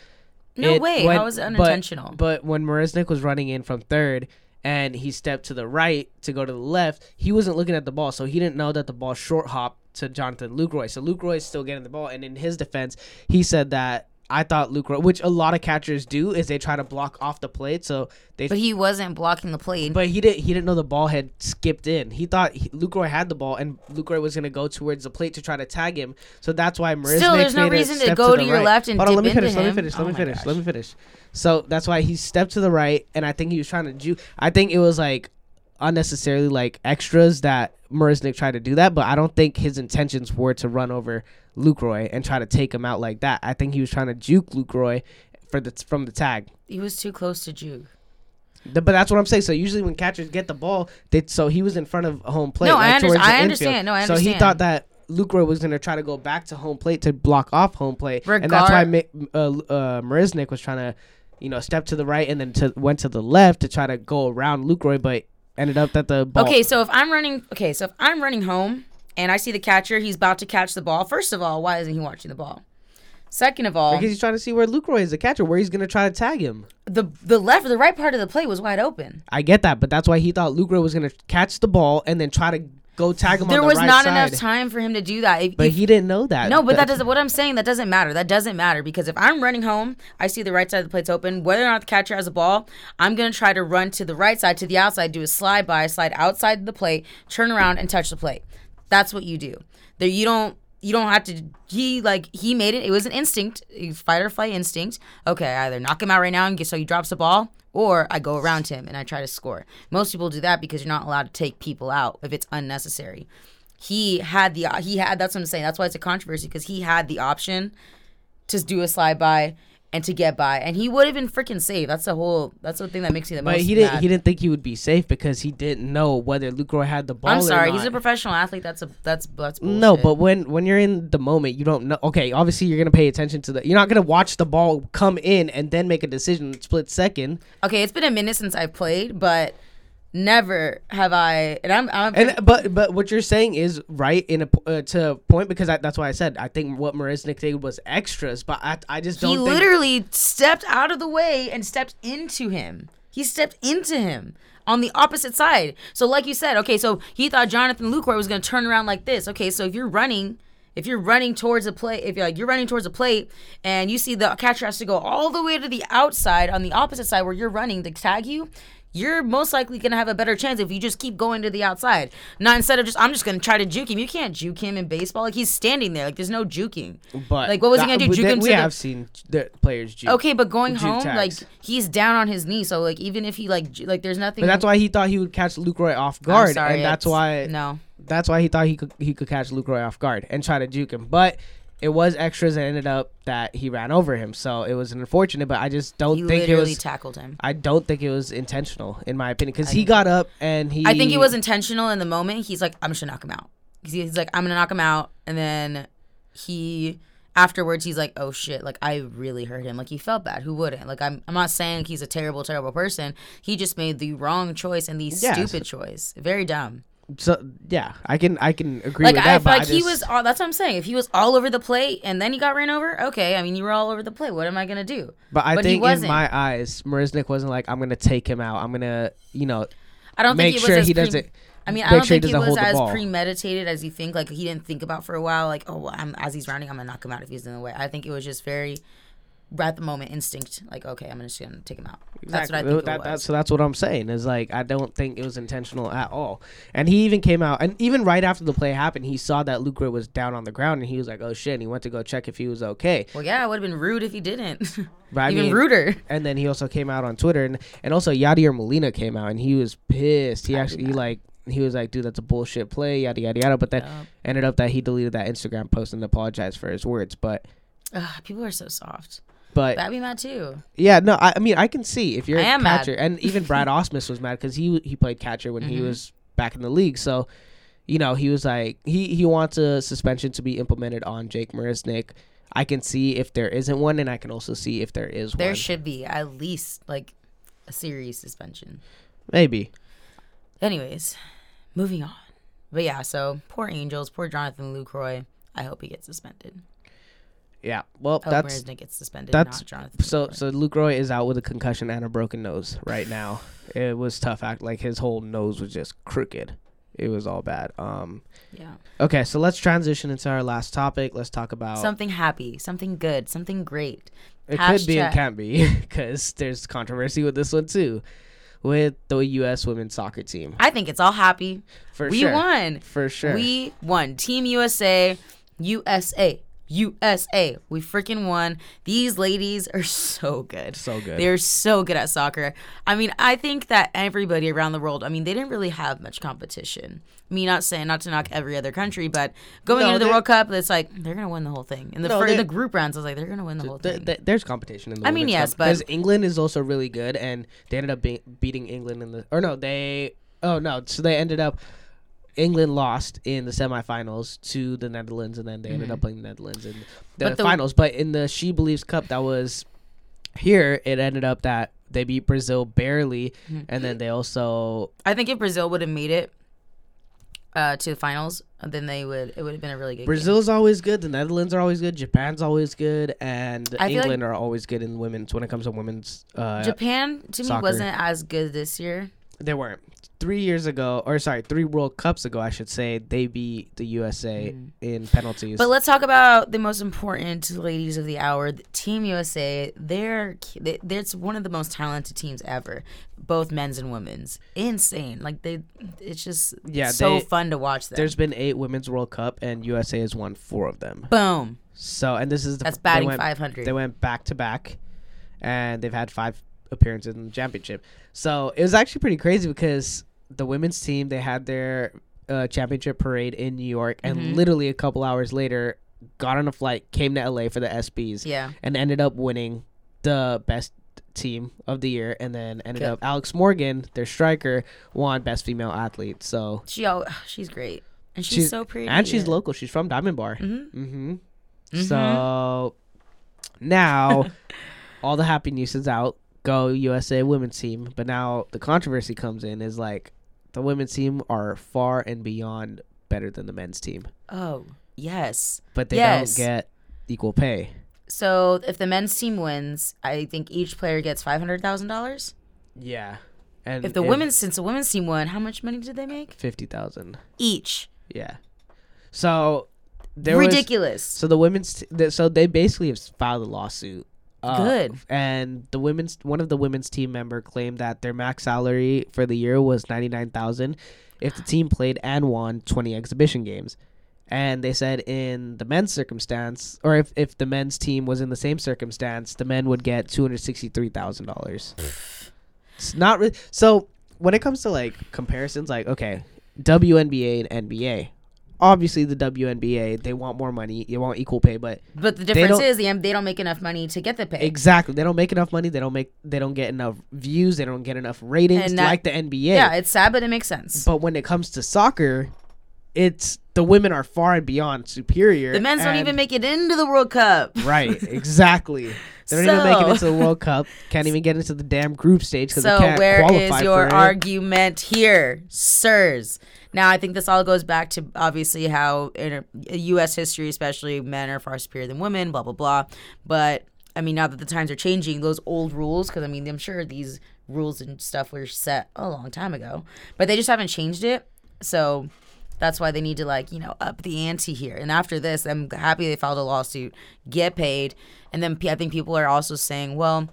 No it- way. when- How was it but- unintentional? But, when Marisnick was running in from third and he stepped to the right to go to the left, he wasn't looking at the ball, so he didn't know that the ball short hopped to Jonathan Lucroy. So Lucroy is still getting the ball, and in his defense, he said that I thought Lucroy, which a lot of catchers do, is they try to block off the plate, so they. but he wasn't blocking the plate. But he didn't. He didn't know the ball had skipped in. He thought he, Lucroy had the ball, and Lucroy was gonna go towards the plate to try to tag him. So that's why Marisnick Still, there's no reason to go the to your right. left and Hold on, let me finish. Let me finish. Let Oh me finish. Let me finish. So that's why he stepped to the right, and I think he was trying to ju. I think it was like unnecessarily like extras that Marisnick tried to do that, but I don't think his intentions were to run over Lucroy and try to take him out like that. I think he was trying to juke Lucroy for the from the tag. he was too close to Juke. The- But that's what I'm saying. So usually when catchers get the ball, they so he was in front of home plate. No, I like, under- towards the I infield. understand. No, I understand. So he thought that Lucroy was going to try to go back to home plate to block off home plate, and that's why Ma- uh, uh, Marisnick was trying to you know, stepped to the right and then to, went to the left to try to go around Lucroy, but ended up that the ball. Okay, so if I'm running, okay, so if I'm running home and I see the catcher, he's about to catch the ball. First of all, why isn't he watching the ball? Second of all, Because he's trying to see where Lucroy is, the catcher, where he's gonna try to tag him. the the left, the right part of the play was wide open. I get that, but that's why he thought Lucroy was gonna catch the ball and then try to go tag him. There on the was right not side. enough time for him to do that. If- But if- he didn't know that. No, but that doesn't. What I'm saying that doesn't matter. That doesn't matter because if I'm running home, I see the right side of the plate's open. Whether or not the catcher has a ball, I'm gonna try to run to the right side, to the outside, do a slide by, slide outside the plate, turn around and touch the plate. That's what you do. There, you don't. You don't have to. He like he made it. It was an instinct, fight or flight instinct. Okay, either knock him out right now and get so he drops the ball, or I go around him and I try to score. Most people do that because you're not allowed to take people out if it's unnecessary he had the he had that's what I'm saying. That's why it's a controversy because he had the option to do a slide by and to get by, and he would have been freaking safe. That's the whole. That's the thing that makes me the But most. he didn't. mad. He didn't think he would be safe because he didn't know whether Lucroy had the ball. I'm or sorry. He's a professional athlete. That's a that's that's bullshit. No, but when when you're in the moment, you don't know. Okay, obviously you're gonna pay attention to the. You're not gonna watch the ball come in and then make a decision split second. okay, it's been a minute since I've played, but never have I. And I'm, I'm And but but what you're saying is right in a uh, to a point because I, that's why I said I think what Marisnick did was extras, but I I just don't. he literally stepped out of the way and stepped into him. He stepped into him on the opposite side. So, like you said, okay, so he thought Jonathan Lucroy was going to turn around like this. Okay, so if you're running, if you're running towards a plate, if you're like you're running towards a plate, and you see the catcher has to go all the way to the outside on the opposite side where you're running to tag you. You're most likely gonna have a better chance if you just keep going to the outside. Not instead of just I'm just gonna try to juke him. You can't juke him in baseball. Like he's standing there. Like there's no juking. But like what was he gonna do? Juke him to We the have seen the players juke. Okay, but going Juke home, like he's down on his knee, so like even if he like j- like there's nothing. But that's why he thought he would catch Lucroy off guard, sorry, and that's why no. that's why he thought he could he could catch Lucroy off guard and try to juke him. But it was extras and ended up that he ran over him. So it was unfortunate, but I just don't He think it literally was. tackled him. I don't think it was intentional, in my opinion, because he got up and he. I think it was intentional in the moment. He's like, I'm just gonna knock him out. He's, he's like, I'm gonna knock him out, and then he afterwards he's like, oh shit, like I really hurt him. Like he felt bad. Who wouldn't? Like I'm I'm not saying he's a terrible, terrible person. He just made the wrong choice and the Yes. stupid choice. Very dumb. So yeah, I can I can agree Like with I that. but like I he was all that's what I'm saying. If he was all over the plate and then he got ran over, okay. I mean you were all over the plate. What am I gonna do? But I but think in my eyes, Marisnick wasn't like I'm gonna take him out. I'm gonna you know I don't make think it sure was as he pre- doesn't. I mean, I don't sure he think it doesn't was as premeditated as you think. Like he didn't think about for a while. Like, oh, well, I'm as he's rounding, I'm gonna knock him out if he's in the way. I think it was just very, at the moment, instinct. Like, okay, I'm just gonna take him out. That's what I Exactly. think That-. That's so that's what I'm saying. Is like I don't think it was intentional at all. And he even came out and even right after the play happened, he saw that Lucre was down on the ground and he was like, "Oh shit!" And he went to go check if he was okay. well, yeah, it would have been rude if he didn't. [LAUGHS] But I [LAUGHS] Even mean, ruder. And then he also came out on Twitter and and also Yadier Molina came out and he was pissed. He I actually not. like he was like, "Dude, that's a bullshit play." Yada yada yada. But then Yup. ended up that he deleted that Instagram post and apologized for his words. But Ugh, people are so soft. But That'd be mad too. Yeah, no, I, I mean I can see if you're I a am mad. catcher, and [LAUGHS] even Brad Ausmus was mad because he he played catcher when he Mhm. was back in the league. So, you know, he was like he he wants a suspension to be implemented on Jake Marisnick. I can see if there isn't one, and I can also see if there is There one. There should be at least like a series suspension. Maybe. Anyways, moving on. But yeah, so poor Angels, poor Jonathan Lucroy. I hope he gets suspended. Yeah. Well, that's Marisnick gets suspended, that's- Jonathan. so. Lucroy. So Lucroy is out with a concussion and a broken nose right now. it was tough. Act like his whole nose was just crooked. It was all bad. Um. yeah. Okay, so let's transition into our last topic. Let's talk about something happy, something good, something great. It could be and can't be [LAUGHS] because there's controversy with this one too, with the U.S. women's soccer team. I think it's all happy. For we sure, We won. For sure. We won. Team USA, USA, USA. We freaking won. These ladies are so good. So good. They're so good at soccer. I mean, I think that everybody around the world, I mean, they didn't really have much competition. Me not saying not to knock every other country, but going No, into the World Cup, it's like they're gonna win the whole thing. In the No, fir- the group rounds, I was like, they're gonna win the whole Th- thing. th- there's competition in the I mean, yes, but- because England is also really good, and they ended up be- beating England in the or no, they oh no, so they ended up England lost in the semifinals to the Netherlands, and then they ended up playing the Netherlands in the, Mm-hmm. But the- finals. But in the She Believes Cup, that was Here it ended up that they beat Brazil barely, Mm-hmm. and then they also I think if Brazil would have made it uh, to the finals, then they would. It would have been a really good. game. Brazil's always good, the Netherlands are always good, Japan's always good, and I feel like- England are always good in women's when it comes to women's. Uh, Japan to me wasn't as good this year. they weren't three years ago, or sorry, three World Cups ago, I should say. They beat the USA in penalties. Mm. But let's talk about the most important ladies of the hour, Team USA. They're they, it's one of the most talented teams ever, both men's and women's. Insane, like they, it's just Yeah, so they- fun to watch them. There's been eight women's World Cup, and USA has won four of them. boom. So, and this is the That's batting went- 500. They went back to back, and they've had five appearances in the championship. So it was actually pretty crazy because the women's team they had their uh, championship parade in New York, and Mm-hmm. literally a couple hours later, got on a flight, came to LA for the ESPYs, Yeah. and ended up winning the best team of the year, and then ended Good. up Alex Morgan, their striker, won best female athlete. So She al- she's great, and she's, she's so pretty, and she's local. She's from Diamond Bar. Mhm. Mm-hmm. So now [LAUGHS] all the happy news is out. Go USA women's team. But now the controversy comes in is like the women's team are far and beyond better than the men's team, Oh yes. but they Yes. don't get equal pay. So if the men's team wins, I think each player gets five hundred thousand dollars. Yeah. And If the women's since the women's team won, how much money did they make fifty thousand. each? Yeah. So there was- Ridiculous. So the women's, t- th- so they basically have filed a lawsuit. Uh, Good. And the women's, one of the women's team member claimed that their max salary for the year was ninety nine thousand, if the team played and won twenty exhibition games. And they said in the men's circumstance, or if, if the men's team was in the same circumstance, the men would get two hundred sixty three thousand dollars. It's not really so when it comes to like comparisons, like okay, WNBA and NBA. Obviously, the WNBA they want more money, they want equal pay, but But the difference is the they don't make enough money to get the pay. exactly they don't make enough money. They don't make they don't get enough views. They don't get enough ratings that- like the NBA. yeah, it's sad, but it makes sense. but when it comes to soccer, it's the women are far and beyond superior. the men's don't even make it into the World Cup. right. Exactly. [LAUGHS] They don't even make it into the World Cup. Can't even get into the damn group stage because So they can't where qualify is your argument here, sirs? Now I think this all goes back to obviously how in U.S. history, especially men are far superior than women. Blah blah blah. But I mean, now that the times are changing, those old rules, because I mean, I'm sure these rules and stuff were set a long time ago, but they just haven't changed it. So that's why they need to like you know up the ante here. And after this, I'm happy they filed a lawsuit, get paid, and then I think people are also saying, well,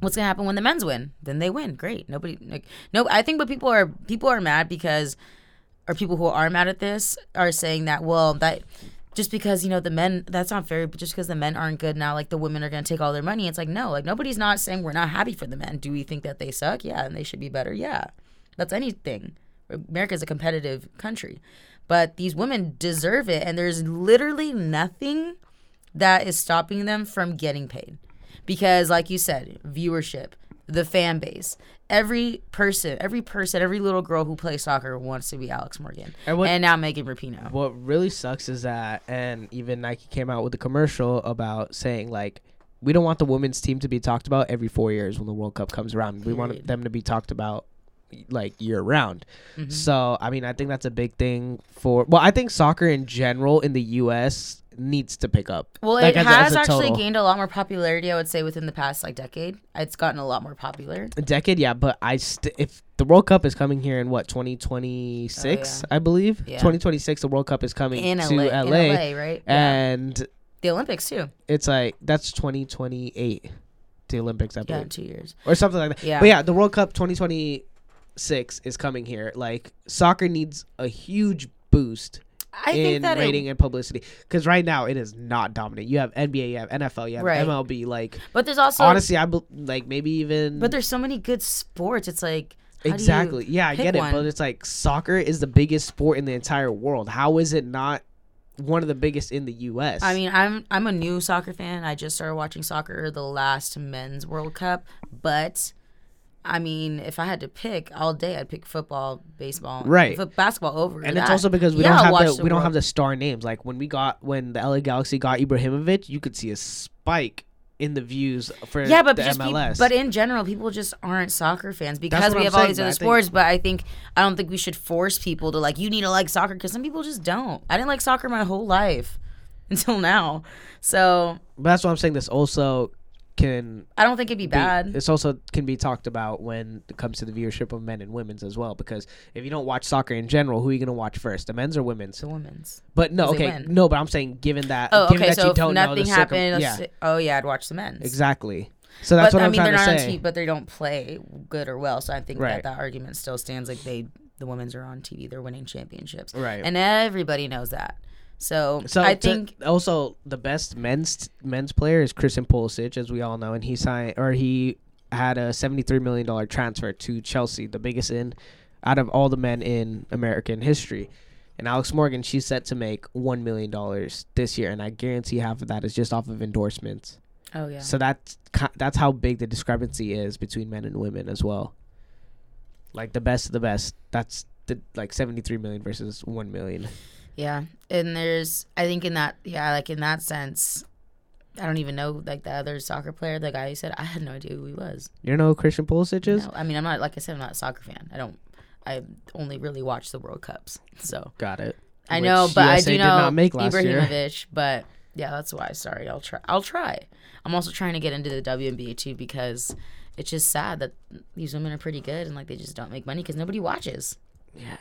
what's gonna happen when the men's win? Then they win. Great. Nobody like no. I think, but people are people are mad because, or people who are mad at this are saying that well that. Just because you know the men, that's not fair. But just because the men aren't good now, like the women are gonna take all their money. It's like no, like nobody's not saying we're not happy for the men. Do we think that they suck? Yeah, and they should be better. Yeah, that's anything. America's a competitive country, but these women deserve it, and there's literally nothing that is stopping them from getting paid. Because, like you said, viewership, the fan base, every person, every person, every little girl who plays soccer wants to be Alex Morgan, And what- and now Megan Rapinoe. What really sucks is that, and even Nike came out with a commercial about saying like, we don't want the women's team to be talked about every four years when the World Cup comes around. We want them to be talked about like year round. Mm-hmm. So I mean, I think that's a big thing for. Well, I think soccer in general in the U.S. needs to pick up. Well, Like, it as has as actually total. gained a lot more popularity. I would say within the past like decade, it's gotten a lot more popular. A decade, yeah, but I st- if the World Cup is coming here in what 2026, I believe. Oh, Yeah. 2026, the World Cup is coming In to LA, LA, in LA, right? Yeah. and the Olympics too. it's like that's 2028, the Olympics, I believe, in two years. or something like that. Yeah. But yeah, the World Cup 2026 is coming here. Like soccer needs a huge boost I in rating it, and publicity because right now it is not dominant. You have NBA, you have NFL, you have Right. MLB. Like but there's also honestly, I bel like maybe even But there's so many good sports. It's like how exactly yeah, I get it, one? but it's like soccer is the biggest sport in the entire world. How is it not one of the biggest in the U.S.? I mean, I'm I'm a new soccer fan. I just started watching soccer the last men's World Cup, but I mean, if I had to pick all day, I'd pick football, baseball, Right. fo- basketball over. and it's also because we Yeah, don't have watch the, we don't World- have the star names. Like when we got when the LA Galaxy got Ibrahimovic, you could see a spike in the views for Yeah, but the just MLS. but in general, people just aren't soccer fans because we I'm have all these other I think- sports. But I think I don't think we should force people to like you need to like soccer because some people just don't. I didn't like soccer my whole life [LAUGHS] until now, so But that's what I'm saying. This also can I don't think it'd be be- bad. This also can be talked about when it comes to the viewership of men and women's as well. Because if you don't watch soccer in general, who are you gonna watch first, the men's or women's? the women's. But no, okay, no. But I'm saying, given that, Oh, given okay. that So you don't know nothing the happened, circum- yeah, oh yeah, I'd watch the men's. exactly. So that's but what I I'm mean, they're not on. TV, but they don't play good or well. So I think Right. that that argument still stands. Like they, the women's are on TV, they're winning championships, Right. And everybody knows that. So, So I think also the best men's men's player is Christian Pulisic, as we all know, and he signed or he had a seventy three million dollar transfer to Chelsea, the biggest in out of all the men in American history. And Alex Morgan, she's set to make one million dollars this year, and I guarantee half of that is just off of endorsements. oh yeah. So that's that's how big the discrepancy is between men and women as well. Like the best of the best, that's the like seventy three million versus one million. Yeah, and there's I think in that yeah like in that sense, I don't even know like the other soccer player, the guy who said I had no idea who he was. You know who Christian Pulisic is? No, I mean I'm not like I said I'm not a soccer fan. I don't. I only really watch the World Cups, so Got it. I Which know, but I do know not make last year. Ibrahimovic. But yeah, that's why. Sorry, I'll try. I'll try. I'm also trying to get into the WNBA too because it's just sad that these women are pretty good and like they just don't make money because nobody watches. Yeah.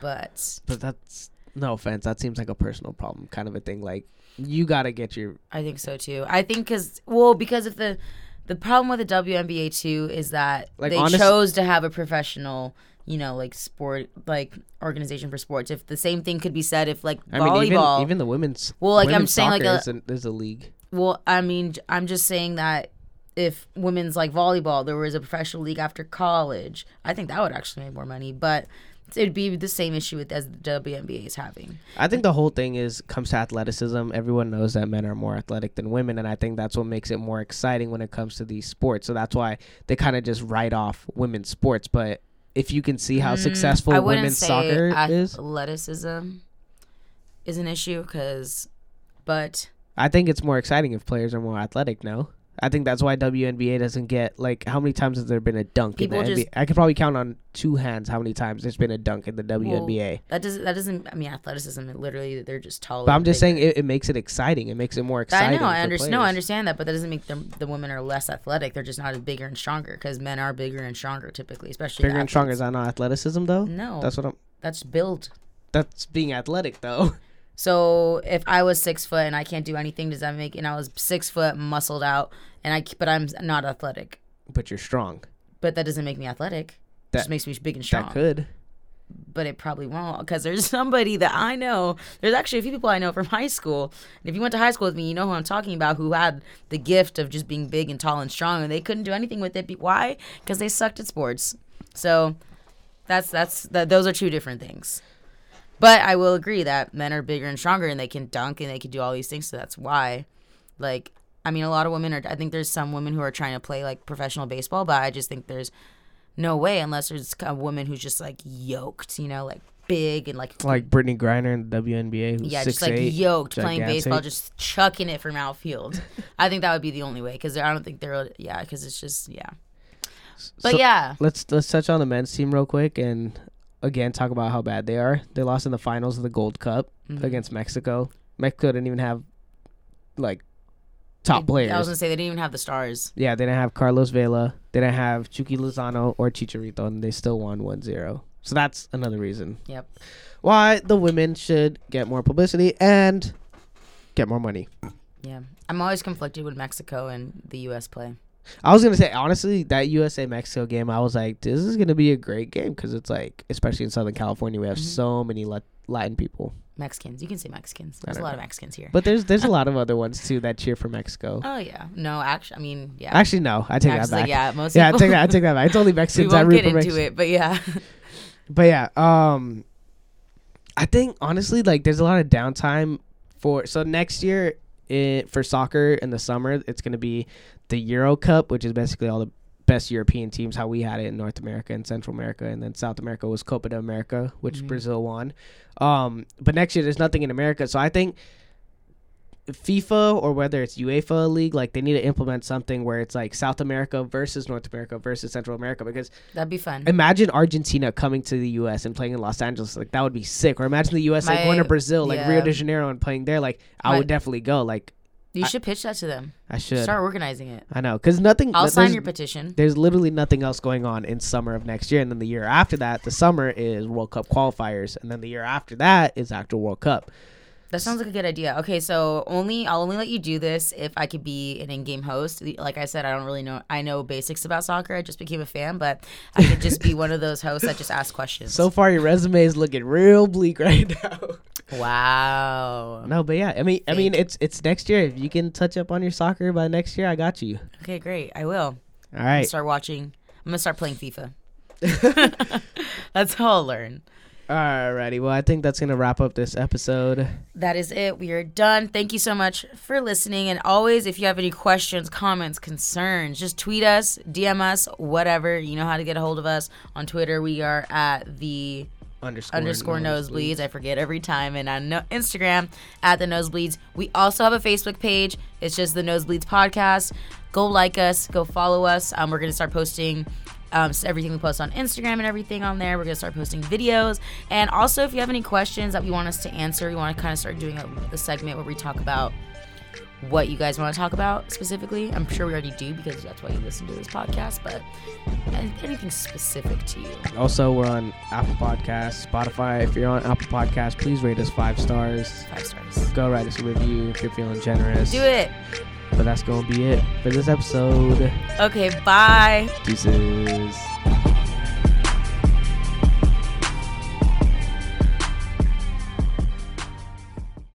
But But that's no offense. That seems like a personal problem, kind of a thing. Like you gotta get your I think so too. I think because well, because if the the problem with the WNBA too is that Like, they honest- chose to have a professional, you know, like sport, like organization for sports. If the same thing could be said if like I mean, even volleyball, even the women's. Well, like, I'm saying, like, a- there's a league. well, I mean, I'm just saying that if women's like volleyball, there was a professional league after college, I think that would actually make more money. But it'd be the same issue with as the WNBA is having. I think the whole thing is comes to athleticism. Everyone knows that men are more athletic than women, and I think that's what makes it more exciting when it comes to these sports. So that's why they kind of just write off women's sports. But if you can see how successful Mm, I wouldn't women's say soccer is, athleticism is an issue because, but I think it's more exciting if players are more athletic. No, I think that's why WNBA doesn't get like how many times has there been a dunk People in the just- NBA? I could probably count on two hands how many times there's been a dunk in the WNBA. that doesn't that doesn't. I mean, athleticism. Literally, they're just taller. but I'm just saying it, it makes it exciting. It makes it more exciting. I know, I understand. No, I understand that, but that doesn't make them the women are less athletic. They're just not as bigger and stronger because men are bigger and stronger typically, especially Bigger and stronger is that not athleticism though? No, That's what I'm. that's build. That's being athletic though. [LAUGHS] So if I was six foot and I can't do anything, does that make? And I was six foot, muscled out, and I but I'm not athletic. but you're strong. But that doesn't make me athletic. It That- just makes me big and strong. That could. but it probably won't because there's [LAUGHS] somebody that I know. There's actually a few people I know from high school. And if you went to high school with me, you know who I'm talking about who had the gift of just being big and tall and strong, and they couldn't do anything with it. Why? Because they sucked at sports. So that's that's that. Those are two different things. But I will agree that men are bigger and stronger, and they can dunk and they can do all these things. So that's why, like, I mean, a lot of women are. I think there's some women who are trying to play like professional baseball, but I just think there's no way unless there's a woman who's just like yoked, you know, like big and like Like Brittney Griner in the WNBA. Who's yeah, six, just like eight, yoked playing baseball, just chucking it from outfield. I think that would be the only way because I don't think they're yeah because it's just yeah. But So- yeah, Let's let's touch on the men's team real quick and again talk about how bad they are. They lost in the finals of the Gold Cup Mhm. against Mexico. Mexico didn't even have like top They- players. I was gonna say they didn't even have the stars. yeah, they didn't have Carlos Vela. They didn't have Chucky Lozano or Chicharito, and they still won 1-0. So that's another reason Yep. why the women should get more publicity and get more money. Yeah, I'm always conflicted when Mexico and the U.S. play. I was gonna say honestly that USA Mexico game, I was like, this is gonna be a great game because it's like, especially in Southern California, we have Mhm. so many Latin people. Mexicans, you can say Mexicans. There's a lot know. of Mexicans here. But there's there's a lot of [LAUGHS] other ones too that cheer for Mexico. oh yeah, no, actually, I mean yeah. Actually, no, I take Actually, that back. yeah, most yeah, I take that. I take that back. It's [LAUGHS] only Mexicans won't root get into Mexico. it, but yeah. [LAUGHS] But yeah, um, I think honestly, like, there's a lot of downtime for. So next year, it, for soccer in the summer, it's gonna be the Euro Cup, which is basically all the best European teams. How we had it in North America and Central America, and then South America was Copa de America, which Mhm. Brazil won. Um, but next year there's nothing in America, so I think FIFA or whether it's UEFA league, like they need to implement something where it's like South America versus North America versus Central America. Because That'd be fun. imagine Argentina coming to the U.S. and playing in Los Angeles, like that would be sick. Or imagine the U.S. like going to Brazil, like Rio de Janeiro, and playing there. Like I My- would definitely go. Like You should pitch that to them. I should. Start organizing it. I know because nothing. I'll sign your petition. there's literally nothing else going on in summer of next year and then the year after that the summer is world cup qualifiers and then the year after that is actual world cup That sounds like a good idea. Okay, so only I'll only let you do this if I could be an in-game host. Like I said, I don't really know. I know basics about soccer. I just became a fan, but I could just be [LAUGHS] one of those hosts that just ask questions. so far your resume is looking real bleak right [LAUGHS] now wow. no but yeah i mean i mean it's it's next year if you can touch up on your soccer by next year i got you Okay, great. I will. all right start watching. I'm gonna start playing FIFA. [LAUGHS] [LAUGHS] That's how I'll learn. Alrighty, well, I think that's gonna wrap up this episode. That is it. We are done. Thank you so much for listening. And always, if you have any questions, comments, concerns, just tweet us, DM us, whatever. You know how to get a hold of us. On Twitter, we are at the Underscore underscore Knowsbleeds. I forget every time. And on no- Instagram at the Knowsbleeds. We also have a Facebook page. It's just the Knowsbleeds podcast. Go like us. Go follow us. Um, we're gonna start posting. Um, so everything we post on Instagram and everything on there. We're gonna start posting videos, and also if you have any questions that we want us to answer, we want to kind of start doing a, the segment where we talk about what you guys want to talk about specifically. I'm sure we already do because that's why you listen to this podcast. But anything specific to you, Also, we're on Apple Podcasts, Spotify. If you're on Apple Podcasts, please rate us five stars. five stars. Go write us a review if you're feeling generous. Do it. But that's gonna be it for this episode. Okay. Bye. Deuces.